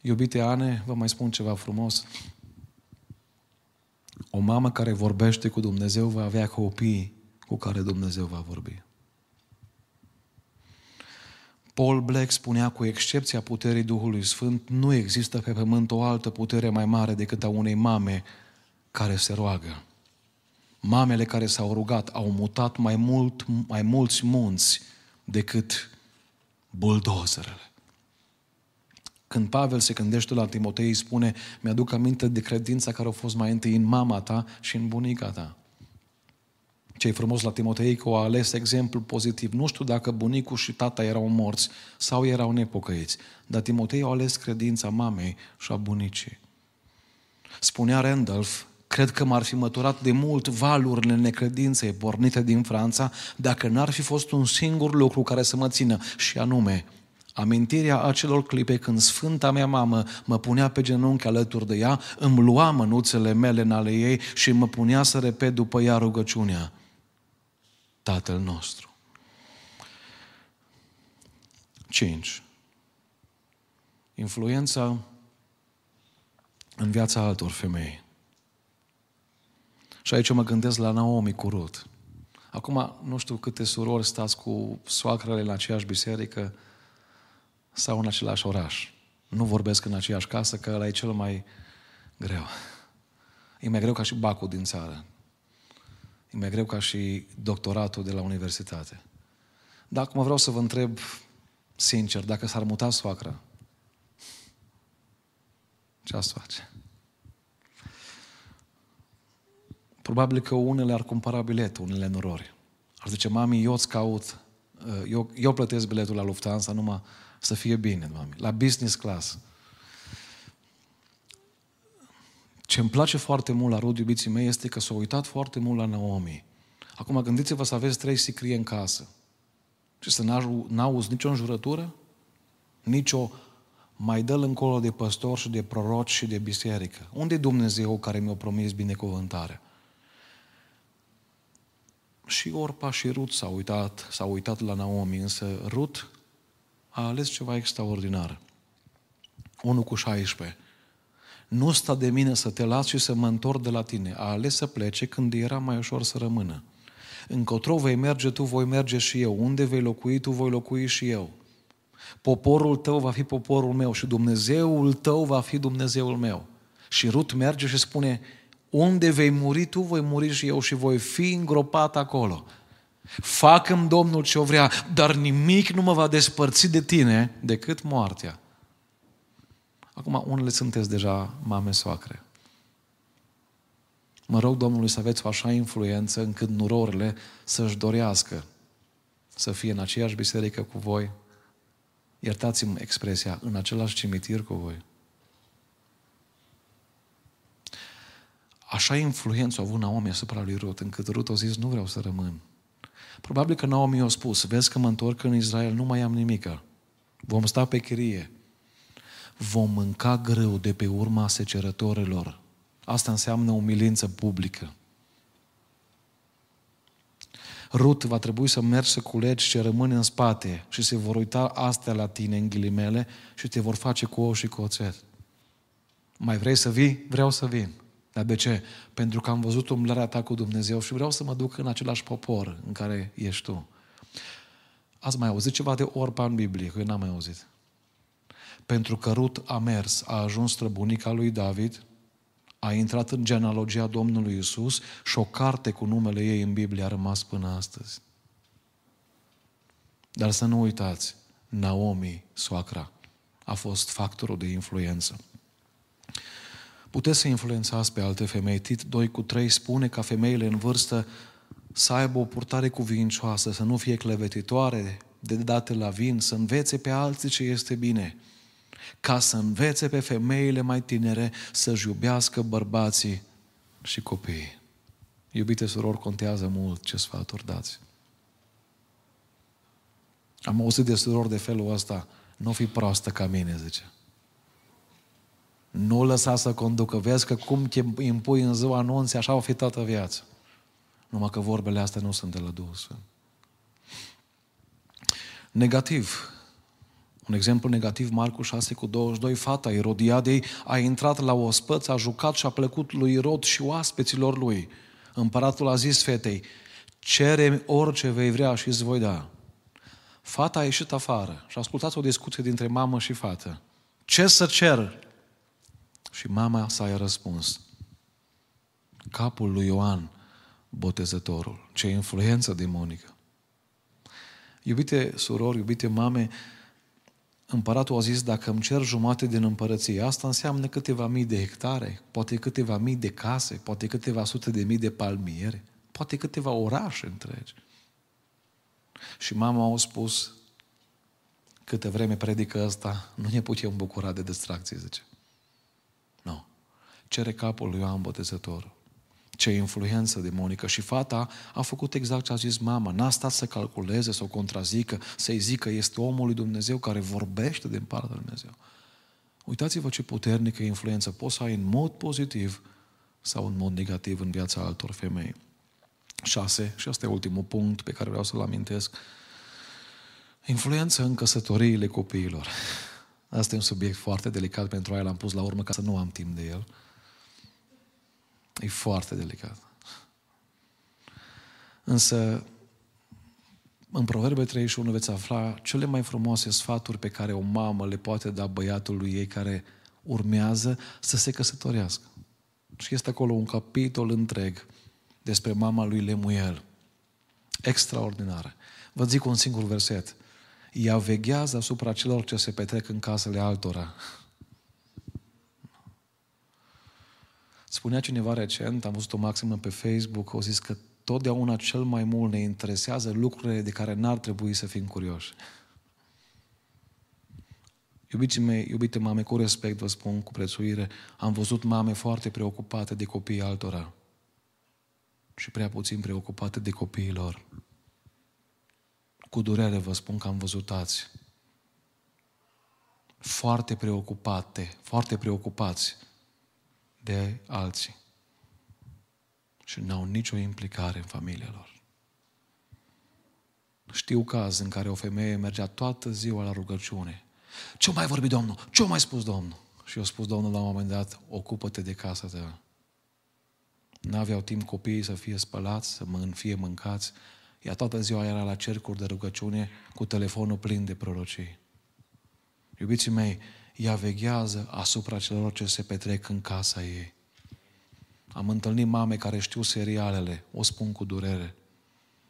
Iubite Ane, vă mai spun ceva frumos. O mamă care vorbește cu Dumnezeu va avea copii cu care Dumnezeu va vorbi. Paul Black spunea, cu excepția puterii Duhului Sfânt, nu există pe pământ o altă putere mai mare decât a unei mame care se roagă. Mamele care s-au rugat au mutat mai, mult, mai mulți munți decât buldozerele. Când Pavel se gândește la Timotei, îi spune, mi-aduc aminte de credința care a fost mai întâi în mama ta și în bunica ta. Ce e frumos la Timotei că a ales exemplu pozitiv. Nu știu dacă bunicul și tata erau morți sau erau nepocăiți, dar Timotei a ales credința mamei și a bunicii. Spunea Randolph, cred că m-ar fi măturat de mult valurile necredinței pornite din Franța dacă n-ar fi fost un singur lucru care să mă țină și anume Amintirea acelor clipe când Sfânta mea mamă mă punea pe genunchi alături de ea, îmi lua mânuțele mele în ale ei și mă punea să repet după ea rugăciunea. Tatăl nostru. 5. Influența în viața altor femei. Și aici mă gândesc la Naomi cu Rut. Acum, nu știu câte surori stați cu soacrele la aceeași biserică, sau în același oraș. Nu vorbesc în aceeași casă, că ăla e cel mai greu. E mai greu ca și bacul din țară. E mai greu ca și doctoratul de la universitate. Dar acum vreau să vă întreb sincer, dacă s-ar muta soacra, ce ați face? Probabil că unele ar cumpăra bilet, unele norori. Ar zice, mami, eu îți caut, eu, eu plătesc biletul la Lufthansa, numai să fie bine, mami. La business class. Ce îmi place foarte mult la Rud, iubiții mei, este că s-a uitat foarte mult la Naomi. Acum gândiți-vă să aveți trei sicrie în casă. Și să n-auzi nicio înjurătură, nicio mai dă încolo de păstor și de proroci și de biserică. Unde e Dumnezeu care mi-a promis binecuvântare? Și Orpa și Rut s-au uitat, s-au uitat la Naomi, însă Rut a ales ceva extraordinar. 1 cu 16. Nu sta de mine să te las și să mă întorc de la tine. A ales să plece când era mai ușor să rămână. Încotro vei merge, tu voi merge și eu. Unde vei locui, tu voi locui și eu. Poporul tău va fi poporul meu și Dumnezeul tău va fi Dumnezeul meu. Și Rut merge și spune, unde vei muri tu, voi muri și eu și voi fi îngropat acolo. Facă-mi Domnul ce o vrea, dar nimic nu mă va despărți de tine decât moartea. Acum, unele sunteți deja mame soacre. Mă rog Domnului să aveți o așa influență încât nurorile să-și dorească să fie în aceeași biserică cu voi. Iertați-mi expresia, în același cimitir cu voi. Așa influență a avut Naomi asupra lui Rut, încât Rut a zis, nu vreau să rămân. Probabil că Naomi a spus, vezi că mă întorc în Israel, nu mai am nimică. Vom sta pe chirie. Vom mânca greu de pe urma secerătorilor. Asta înseamnă umilință publică. Rut, va trebui să mergi să culegi ce rămâne în spate și se vor uita astea la tine în ghilimele și te vor face cu ou și cu oțet. Mai vrei să vii? Vreau să vin. Dar de ce? Pentru că am văzut umblarea ta cu Dumnezeu și vreau să mă duc în același popor în care ești tu. Ați mai auzit ceva de Orpa în Biblie? Că eu n-am mai auzit. Pentru că Rut a mers, a ajuns străbunica lui David, a intrat în genealogia Domnului Isus și o carte cu numele ei în Biblie a rămas până astăzi. Dar să nu uitați, Naomi, soacra, a fost factorul de influență. Puteți să influențați pe alte femei. Tit 2 cu 3 spune ca femeile în vârstă să aibă o purtare cuvincioasă, să nu fie clevetitoare, de date la vin, să învețe pe alții ce este bine, ca să învețe pe femeile mai tinere să-și iubească bărbații și copiii. Iubite surori, contează mult ce sfaturi dați. Am auzit de surori de felul ăsta, nu fi proastă ca mine, zice. Nu lăsa să conducă. Vezi că cum te impui în ziua anunții, așa o fi toată viața. Numai că vorbele astea nu sunt de la Duhul Sfânt. Negativ. Un exemplu negativ, Marcu 6 cu 22, fata Erodiadei a intrat la ospăț, a jucat și a plăcut lui Irod și oaspeților lui. Împăratul a zis fetei, cere orice vei vrea și îți voi da. Fata a ieșit afară și a ascultat o discuție dintre mamă și fată. Ce să cer? Și mama s-a răspuns. Capul lui Ioan, botezătorul. Ce influență demonică. Iubite surori, iubite mame, împăratul a zis, dacă îmi cer jumate din împărăție, asta înseamnă câteva mii de hectare, poate câteva mii de case, poate câteva sute de mii de palmiere, poate câteva orașe întregi. Și mama a spus, câte vreme predică asta, nu ne putem bucura de distracție, zice. Nu. Cere capul lui Ioan Botezătorul ce influență demonică. Și fata a făcut exact ce a zis mama. N-a stat să calculeze, să o contrazică, să-i zică este omul lui Dumnezeu care vorbește din partea lui Dumnezeu. Uitați-vă ce puternică influență poți să ai în mod pozitiv sau în mod negativ în viața altor femei. Șase, și asta e ultimul punct pe care vreau să-l amintesc, influență în căsătoriile copiilor. Asta e un subiect foarte delicat pentru aia l-am pus la urmă ca să nu am timp de el. E foarte delicat. Însă, în Proverbe 31 veți afla cele mai frumoase sfaturi pe care o mamă le poate da băiatului ei care urmează să se căsătorească. Și este acolo un capitol întreg despre mama lui Lemuel. Extraordinară. Vă zic un singur verset. Ea veghează asupra celor ce se petrec în casele altora. Spunea cineva recent, am văzut o maximă pe Facebook, au zis că totdeauna cel mai mult ne interesează lucrurile de care n-ar trebui să fim curioși. Iubiții mei, iubite mame, cu respect vă spun, cu prețuire, am văzut mame foarte preocupate de copiii altora și prea puțin preocupate de copiii lor. Cu durere vă spun că am văzut ați foarte preocupate, foarte preocupați de alții. Și n-au nicio implicare în familia lor. Știu caz în care o femeie mergea toată ziua la rugăciune. Ce mai vorbi Domnul? Ce mai spus Domnul? Și eu spus Domnul la un moment dat, ocupă-te de casa ta. N-aveau timp copiii să fie spălați, să fie mâncați. Ea toată ziua era la cercuri de rugăciune cu telefonul plin de prorocii. Iubiții mei, ea veghează asupra celor ce se petrec în casa ei. Am întâlnit mame care știu serialele, o spun cu durere,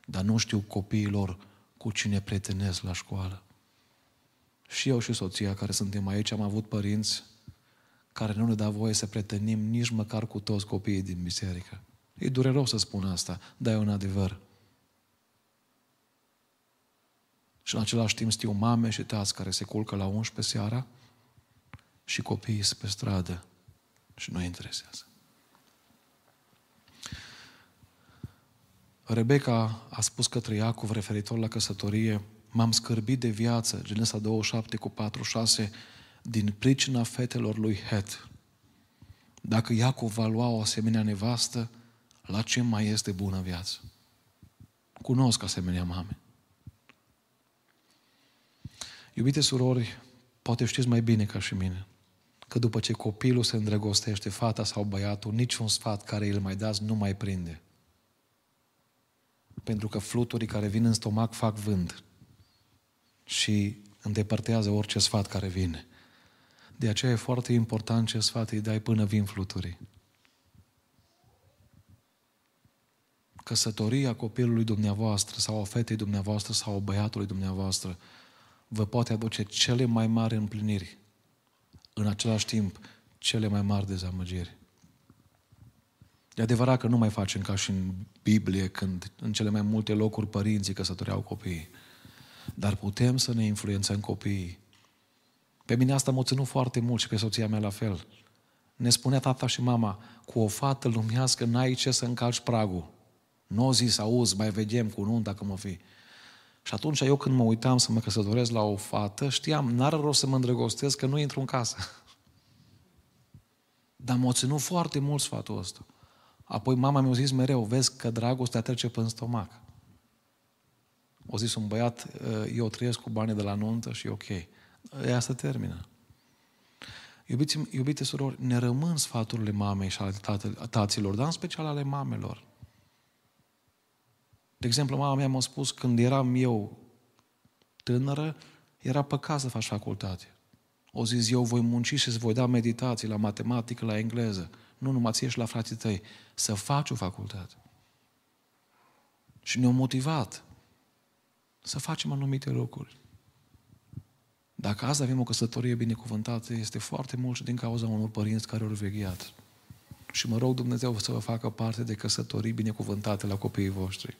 dar nu știu copiilor cu cine prietenesc la școală. Și eu și soția care suntem aici am avut părinți care nu ne dau voie să prietenim nici măcar cu toți copiii din biserică. E dureros să spun asta, dar e un adevăr. Și în același timp știu mame și tați care se culcă la 11 seara și copiii sunt pe stradă și nu interesează. Rebecca a spus către Iacov referitor la căsătorie, m-am scârbit de viață, Genesa 27 cu 4-6, din pricina fetelor lui Het. Dacă Iacov va lua o asemenea nevastă, la ce mai este bună viață? Cunosc asemenea mame. Iubite surori, poate știți mai bine ca și mine că după ce copilul se îndrăgostește, fata sau băiatul, niciun sfat care îl mai dați nu mai prinde. Pentru că fluturii care vin în stomac fac vânt și îndepărtează orice sfat care vine. De aceea e foarte important ce sfat îi dai până vin fluturii. Căsătoria copilului dumneavoastră sau a fetei dumneavoastră sau a băiatului dumneavoastră vă poate aduce cele mai mari împliniri în același timp cele mai mari dezamăgiri. E adevărat că nu mai facem ca și în Biblie, când în cele mai multe locuri părinții căsătoreau copiii. Dar putem să ne influențăm copiii. Pe mine asta m-a ținut foarte mult și pe soția mea la fel. Ne spunea tata și mama, cu o fată lumească n-ai ce să încalci pragul. Nu o zis, auzi, mai vedem cu nunta că mă fi. Și atunci eu când mă uitam să mă căsătoresc la o fată, știam, n-are rost să mă îndrăgostesc că nu intru în casă. Dar m-a ținut foarte mult sfatul ăsta. Apoi mama mi-a zis mereu, vezi că dragostea trece până în stomac. O zis un băiat, eu trăiesc cu banii de la nuntă și e ok. Ea se termină. Iubiți, iubite surori, ne rămân sfaturile mamei și ale taților, dar în special ale mamelor. De exemplu, mama mea m-a spus, când eram eu tânără, era păcat să faci facultate. O zis, eu voi munci și îți voi da meditații la matematică, la engleză. Nu numai ție și la frații tăi. Să faci o facultate. Și ne-au motivat să facem anumite lucruri. Dacă azi avem o căsătorie binecuvântată, este foarte mult și din cauza unor părinți care au vegheat. Și mă rog Dumnezeu să vă facă parte de căsătorii binecuvântate la copiii voștri.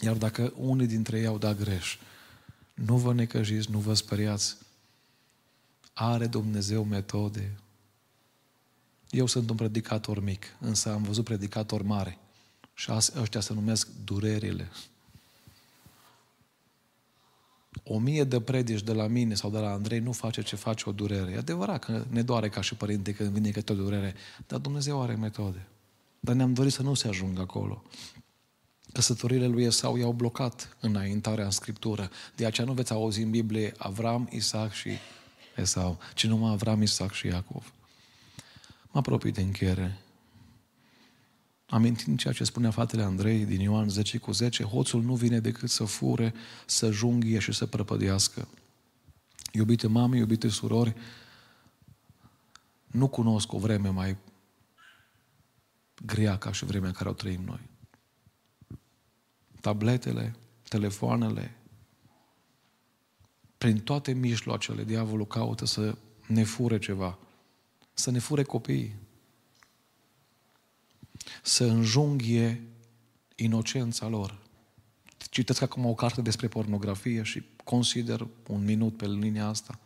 Iar dacă unii dintre ei au dat greș, nu vă necăjiți, nu vă speriați. Are Dumnezeu metode. Eu sunt un predicator mic, însă am văzut predicatori mari. Și ăștia se numesc durerile. O mie de predici de la mine sau de la Andrei nu face ce face o durere. E adevărat că ne doare ca și părinte când vine câte o durere, dar Dumnezeu are metode. Dar ne-am dorit să nu se ajungă acolo. Căsătorile lui Esau i-au blocat înaintarea în Scriptură. De aceea nu veți auzi în Biblie Avram, Isaac și Esau, ci numai Avram, Isaac și Iacov. Mă apropii de încheiere. Amintind ceea ce spunea fratele Andrei din Ioan 10 cu 10, hoțul nu vine decât să fure, să junghie și să prăpădească. Iubite mame, iubite surori, nu cunosc o vreme mai grea ca și vremea în care o trăim noi tabletele, telefoanele, prin toate mijloacele, diavolul caută să ne fure ceva, să ne fure copiii, să înjunghie inocența lor. Citesc acum o carte despre pornografie și consider un minut pe linia asta.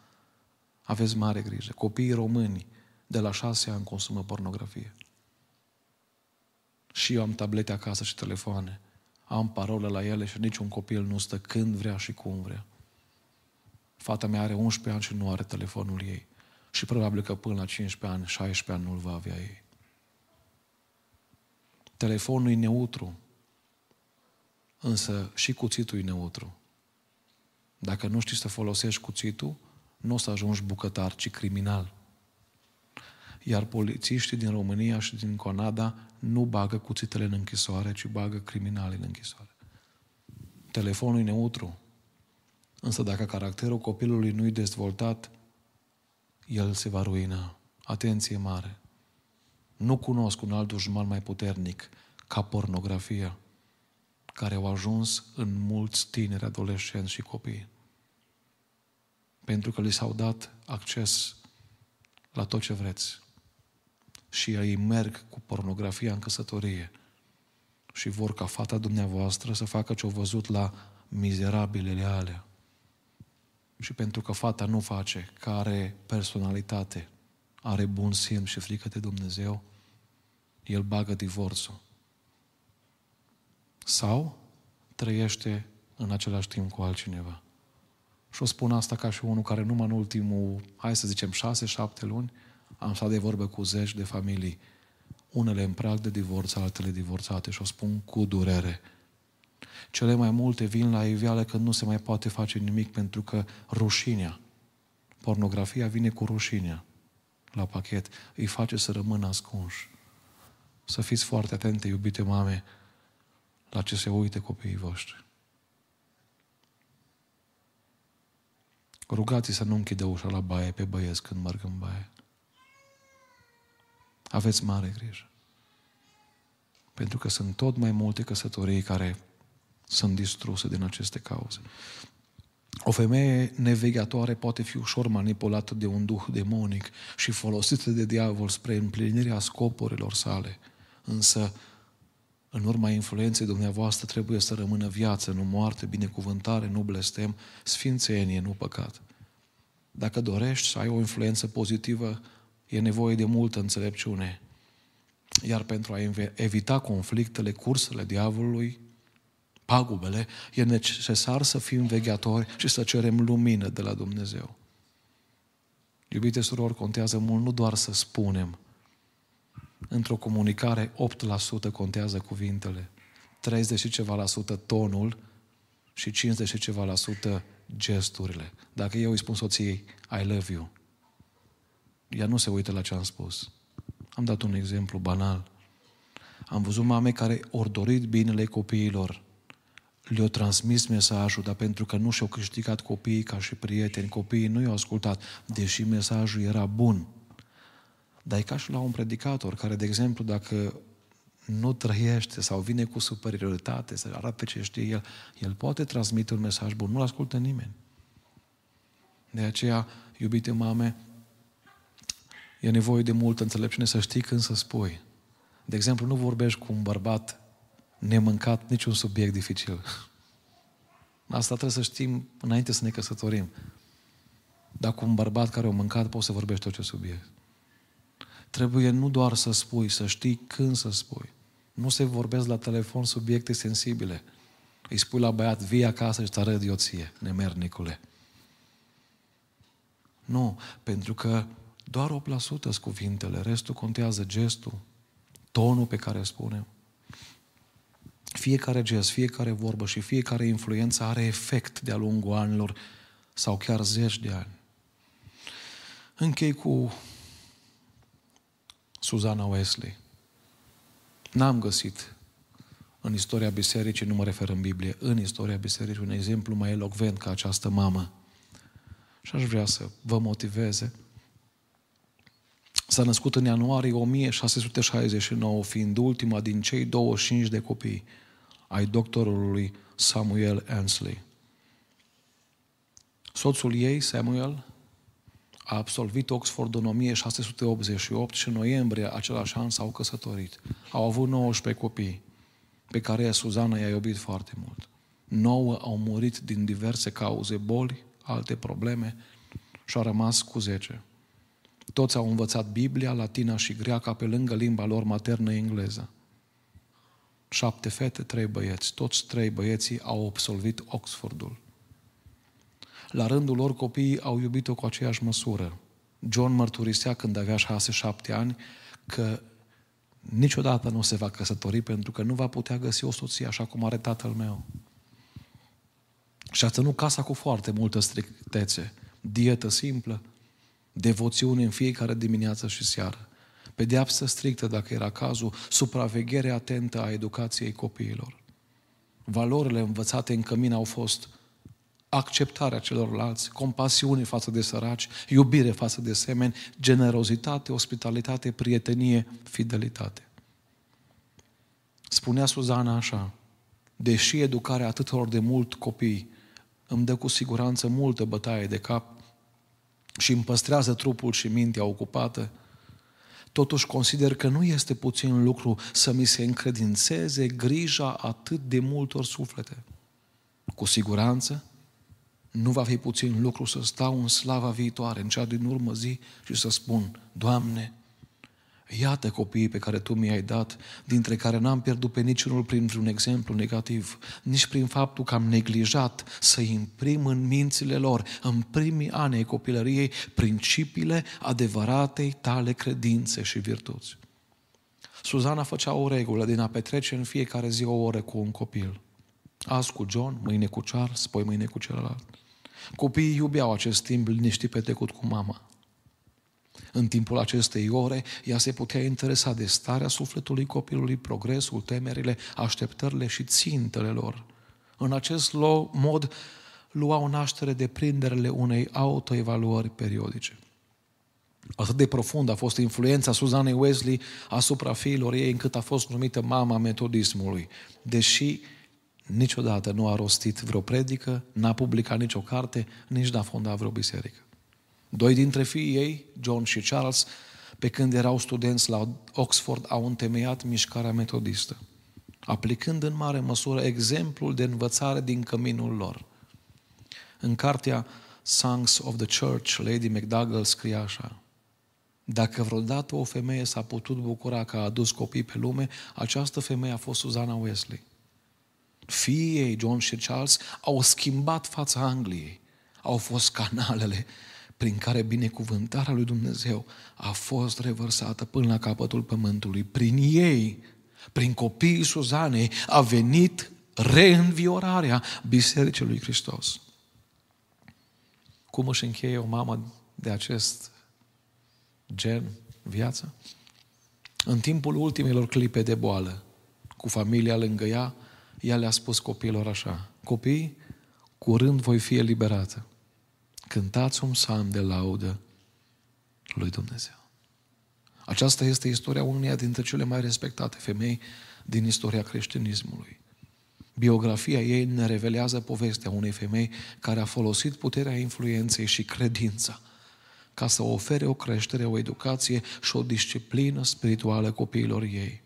Aveți mare grijă. Copiii români de la șase ani consumă pornografie. Și eu am tablete acasă și telefoane am parole la ele și niciun copil nu stă când vrea și cum vrea. Fata mea are 11 ani și nu are telefonul ei. Și probabil că până la 15 ani, 16 ani nu-l va avea ei. Telefonul e neutru, însă și cuțitul e neutru. Dacă nu știi să folosești cuțitul, nu o să ajungi bucătar, ci criminal. Iar polițiștii din România și din Canada nu bagă cuțitele în închisoare, ci bagă criminali în închisoare. Telefonul e neutru. Însă dacă caracterul copilului nu e dezvoltat, el se va ruina. Atenție mare! Nu cunosc un alt dușman mai puternic ca pornografia, care au ajuns în mulți tineri, adolescenți și copii. Pentru că li s-au dat acces la tot ce vreți și ei merg cu pornografia în căsătorie și vor ca fata dumneavoastră să facă ce-au văzut la mizerabilele alea. Și pentru că fata nu face, care are personalitate, are bun simț și frică de Dumnezeu, el bagă divorțul. Sau trăiește în același timp cu altcineva. Și o spun asta ca și unul care numai în ultimul, hai să zicem, șase, șapte luni, am stat de vorbă cu zeci de familii, unele în prag de divorț, altele divorțate și o spun cu durere. Cele mai multe vin la iveală că nu se mai poate face nimic pentru că rușinea, pornografia vine cu rușinea la pachet, îi face să rămână ascunși. Să fiți foarte atente, iubite mame, la ce se uite copiii voștri. Rugați să nu închide ușa la baie pe băieți când merg în baie. Aveți mare grijă. Pentru că sunt tot mai multe căsătorii care sunt distruse din aceste cauze. O femeie neveghetoare poate fi ușor manipulată de un duh demonic și folosită de diavol spre împlinirea scopurilor sale. Însă, în urma influenței dumneavoastră trebuie să rămână viață, nu moarte, binecuvântare, nu blestem, sfințenie, nu păcat. Dacă dorești să ai o influență pozitivă e nevoie de multă înțelepciune. Iar pentru a evita conflictele, cursele diavolului, pagubele, e necesar să fim vegheatori și să cerem lumină de la Dumnezeu. Iubite surori, contează mult nu doar să spunem, Într-o comunicare, 8% contează cuvintele, 30 și ceva la sută tonul și 50 și ceva la sută gesturile. Dacă eu îi spun soției, I love you, ea nu se uită la ce am spus. Am dat un exemplu banal. Am văzut mame care ori dorit binele copiilor, le-au transmis mesajul, dar pentru că nu și-au câștigat copiii ca și prieteni, copiii nu i-au ascultat, deși mesajul era bun. Dar e ca și la un predicator care, de exemplu, dacă nu trăiește sau vine cu superioritate, să arate ce știe el, el poate transmite un mesaj bun, nu-l ascultă nimeni. De aceea, iubite mame, e nevoie de multă înțelepciune să știi când să spui. De exemplu, nu vorbești cu un bărbat nemâncat niciun subiect dificil. Asta trebuie să știm înainte să ne căsătorim. Dar cu un bărbat care a mâncat poți să vorbești orice subiect. Trebuie nu doar să spui, să știi când să spui. Nu se vorbesc la telefon subiecte sensibile. Îi spui la băiat, vii acasă și te arăt eu ție, nemernicule. Nu, pentru că doar 8% sunt cuvintele, restul contează gestul, tonul pe care spunem. Fiecare gest, fiecare vorbă și fiecare influență are efect de-a lungul anilor sau chiar zeci de ani. Închei cu Suzana Wesley. N-am găsit în istoria bisericii, nu mă refer în Biblie, în istoria bisericii un exemplu mai elocvent ca această mamă. Și aș vrea să vă motiveze. S-a născut în ianuarie 1669, fiind ultima din cei 25 de copii ai doctorului Samuel Ansley. Soțul ei, Samuel, a absolvit Oxford în 1688 și în noiembrie același an s-au căsătorit. Au avut 19 copii, pe care Suzana i-a iubit foarte mult. Nouă au murit din diverse cauze, boli, alte probleme și a rămas cu 10. Toți au învățat Biblia, latina și greaca pe lângă limba lor maternă engleză. Șapte fete, trei băieți. Toți trei băieții au absolvit Oxfordul. La rândul lor, copiii au iubit-o cu aceeași măsură. John mărturisea când avea șase-șapte ani că niciodată nu se va căsători pentru că nu va putea găsi o soție așa cum are tatăl meu. Și a ținut casa cu foarte multă strictețe. Dietă simplă, devoțiune în fiecare dimineață și seară. Pedeapsă strictă, dacă era cazul, supraveghere atentă a educației copiilor. Valorile învățate în cămin au fost acceptarea celorlalți, compasiune față de săraci, iubire față de semeni, generozitate, ospitalitate, prietenie, fidelitate. Spunea Suzana așa, deși educarea atâtor de mult copii îmi dă cu siguranță multă bătaie de cap și îmi păstrează trupul și mintea ocupată, totuși consider că nu este puțin lucru să mi se încredințeze grija atât de multor suflete. Cu siguranță, nu va fi puțin lucru să stau în slava viitoare, în cea din urmă zi și să spun, Doamne, iată copiii pe care Tu mi-ai dat, dintre care n-am pierdut pe niciunul prin vreun exemplu negativ, nici prin faptul că am neglijat să imprim în mințile lor, în primii ani ai copilăriei, principiile adevăratei tale credințe și virtuți. Suzana făcea o regulă din a petrece în fiecare zi o oră cu un copil. Azi cu John, mâine cu Charles, poi mâine cu celălalt. Copiii iubeau acest timp liniștit petrecut cu mama. În timpul acestei ore, ea se putea interesa de starea sufletului copilului, progresul, temerile, așteptările și țintele lor. În acest mod, luau naștere de prinderile unei autoevaluări periodice. Atât de profund a fost influența Suzanei Wesley asupra fiilor ei, încât a fost numită mama metodismului, deși niciodată nu a rostit vreo predică, n-a publicat nicio carte, nici n-a fondat vreo biserică. Doi dintre fiii ei, John și Charles, pe când erau studenți la Oxford, au întemeiat mișcarea metodistă, aplicând în mare măsură exemplul de învățare din căminul lor. În cartea Songs of the Church, Lady McDougall scrie așa, dacă vreodată o femeie s-a putut bucura că a adus copii pe lume, această femeie a fost Susana Wesley. Fiii ei, John și Charles, au schimbat fața Angliei. Au fost canalele prin care binecuvântarea lui Dumnezeu a fost revărsată până la capătul pământului. Prin ei, prin copiii Suzanei, a venit reînviorarea Bisericii lui Hristos. Cum își încheie o mamă de acest gen viață? În timpul ultimelor clipe de boală, cu familia lângă ea, ea le-a spus copiilor așa, copii, curând voi fi eliberată. Cântați un psalm de laudă lui Dumnezeu. Aceasta este istoria uneia dintre cele mai respectate femei din istoria creștinismului. Biografia ei ne revelează povestea unei femei care a folosit puterea influenței și credința ca să ofere o creștere, o educație și o disciplină spirituală copiilor ei.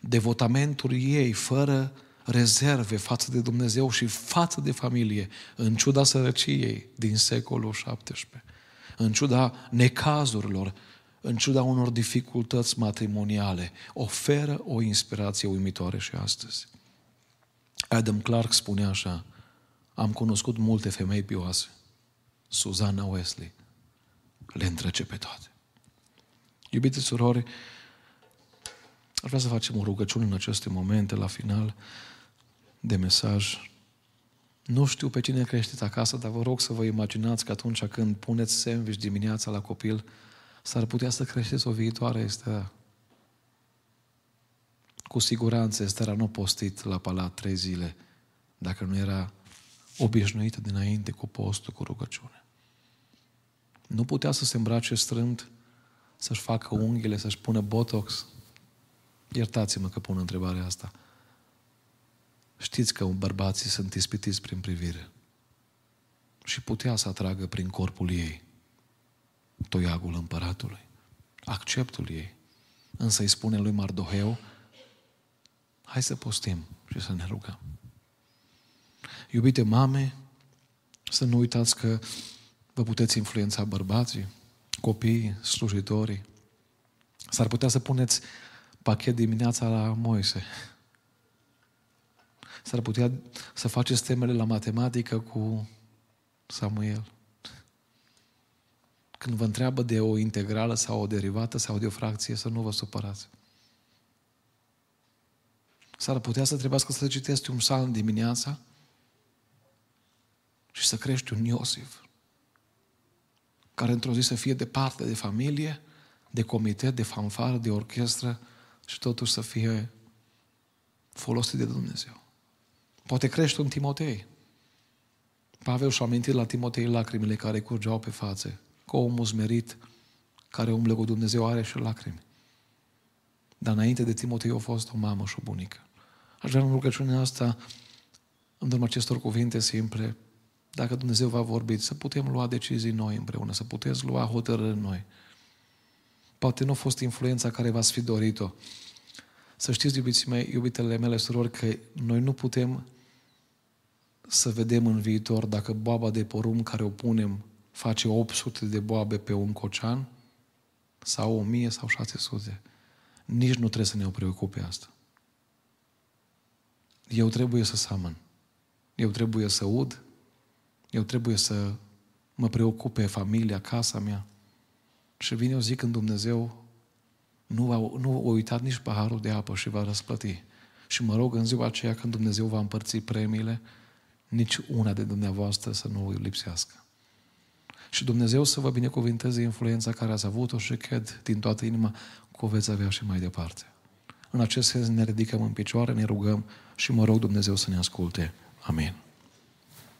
Devotamentul ei, fără rezerve față de Dumnezeu și față de familie, în ciuda sărăciei din secolul XVII, în ciuda necazurilor, în ciuda unor dificultăți matrimoniale, oferă o inspirație uimitoare și astăzi. Adam Clark spune așa, am cunoscut multe femei pioase. Susanna Wesley le întrece pe toate. Iubite surori, aș vrea să facem o rugăciune în aceste momente, la final de mesaj. Nu știu pe cine creșteți acasă, dar vă rog să vă imaginați că atunci când puneți sandwich dimineața la copil, s-ar putea să creșteți o viitoare este cu siguranță Estera nu postit la palat trei zile dacă nu era obișnuită dinainte cu postul, cu rugăciune. Nu putea să se îmbrace strâmt, să-și facă unghiile, să-și pună botox. Iertați-mă că pun întrebarea asta. Știți că bărbații sunt ispitiți prin privire. Și putea să atragă prin corpul ei toiagul împăratului. Acceptul ei. Însă îi spune lui Mardoheu, hai să postim și să ne rugăm. Iubite mame, să nu uitați că vă puteți influența bărbații, copiii, slujitorii. S-ar putea să puneți pachet dimineața la Moise. S-ar putea să faceți temele la matematică cu Samuel. Când vă întreabă de o integrală sau o derivată sau de o fracție, să nu vă supărați. S-ar putea să trebuiască să citești un psalm dimineața și să crești un Iosif care într-o zi să fie departe de familie, de comitet, de fanfară, de orchestră și totuși să fie folosit de Dumnezeu. Poate crește un Timotei. Pavel și-a amintit la Timotei lacrimile care curgeau pe față. Că omul smerit care umblă cu Dumnezeu are și lacrimi. Dar înainte de Timotei a fost o mamă și o bunică. Aș vrea în rugăciunea asta, în urma acestor cuvinte simple, dacă Dumnezeu va vorbi, să putem lua decizii noi împreună, să puteți lua hotărâri noi. Poate nu a fost influența care v-ați fi dorit-o. Să știți, iubiții mei, iubitele mele surori, că noi nu putem să vedem în viitor dacă boaba de porum care o punem face 800 de boabe pe un cocean sau 1000 sau 600. Nici nu trebuie să ne preocupe asta. Eu trebuie să samăn. Eu trebuie să ud. Eu trebuie să mă preocupe familia, casa mea. Și vine o zi când Dumnezeu nu a, nu a uitat nici paharul de apă și va răsplăti. Și mă rog în ziua aceea când Dumnezeu va împărți premiile, nici una de dumneavoastră să nu îi lipsească. Și Dumnezeu să vă binecuvinteze influența care ați avut-o și cred din toată inima că o veți avea și mai departe. În acest sens ne ridicăm în picioare, ne rugăm și mă rog Dumnezeu să ne asculte. Amin.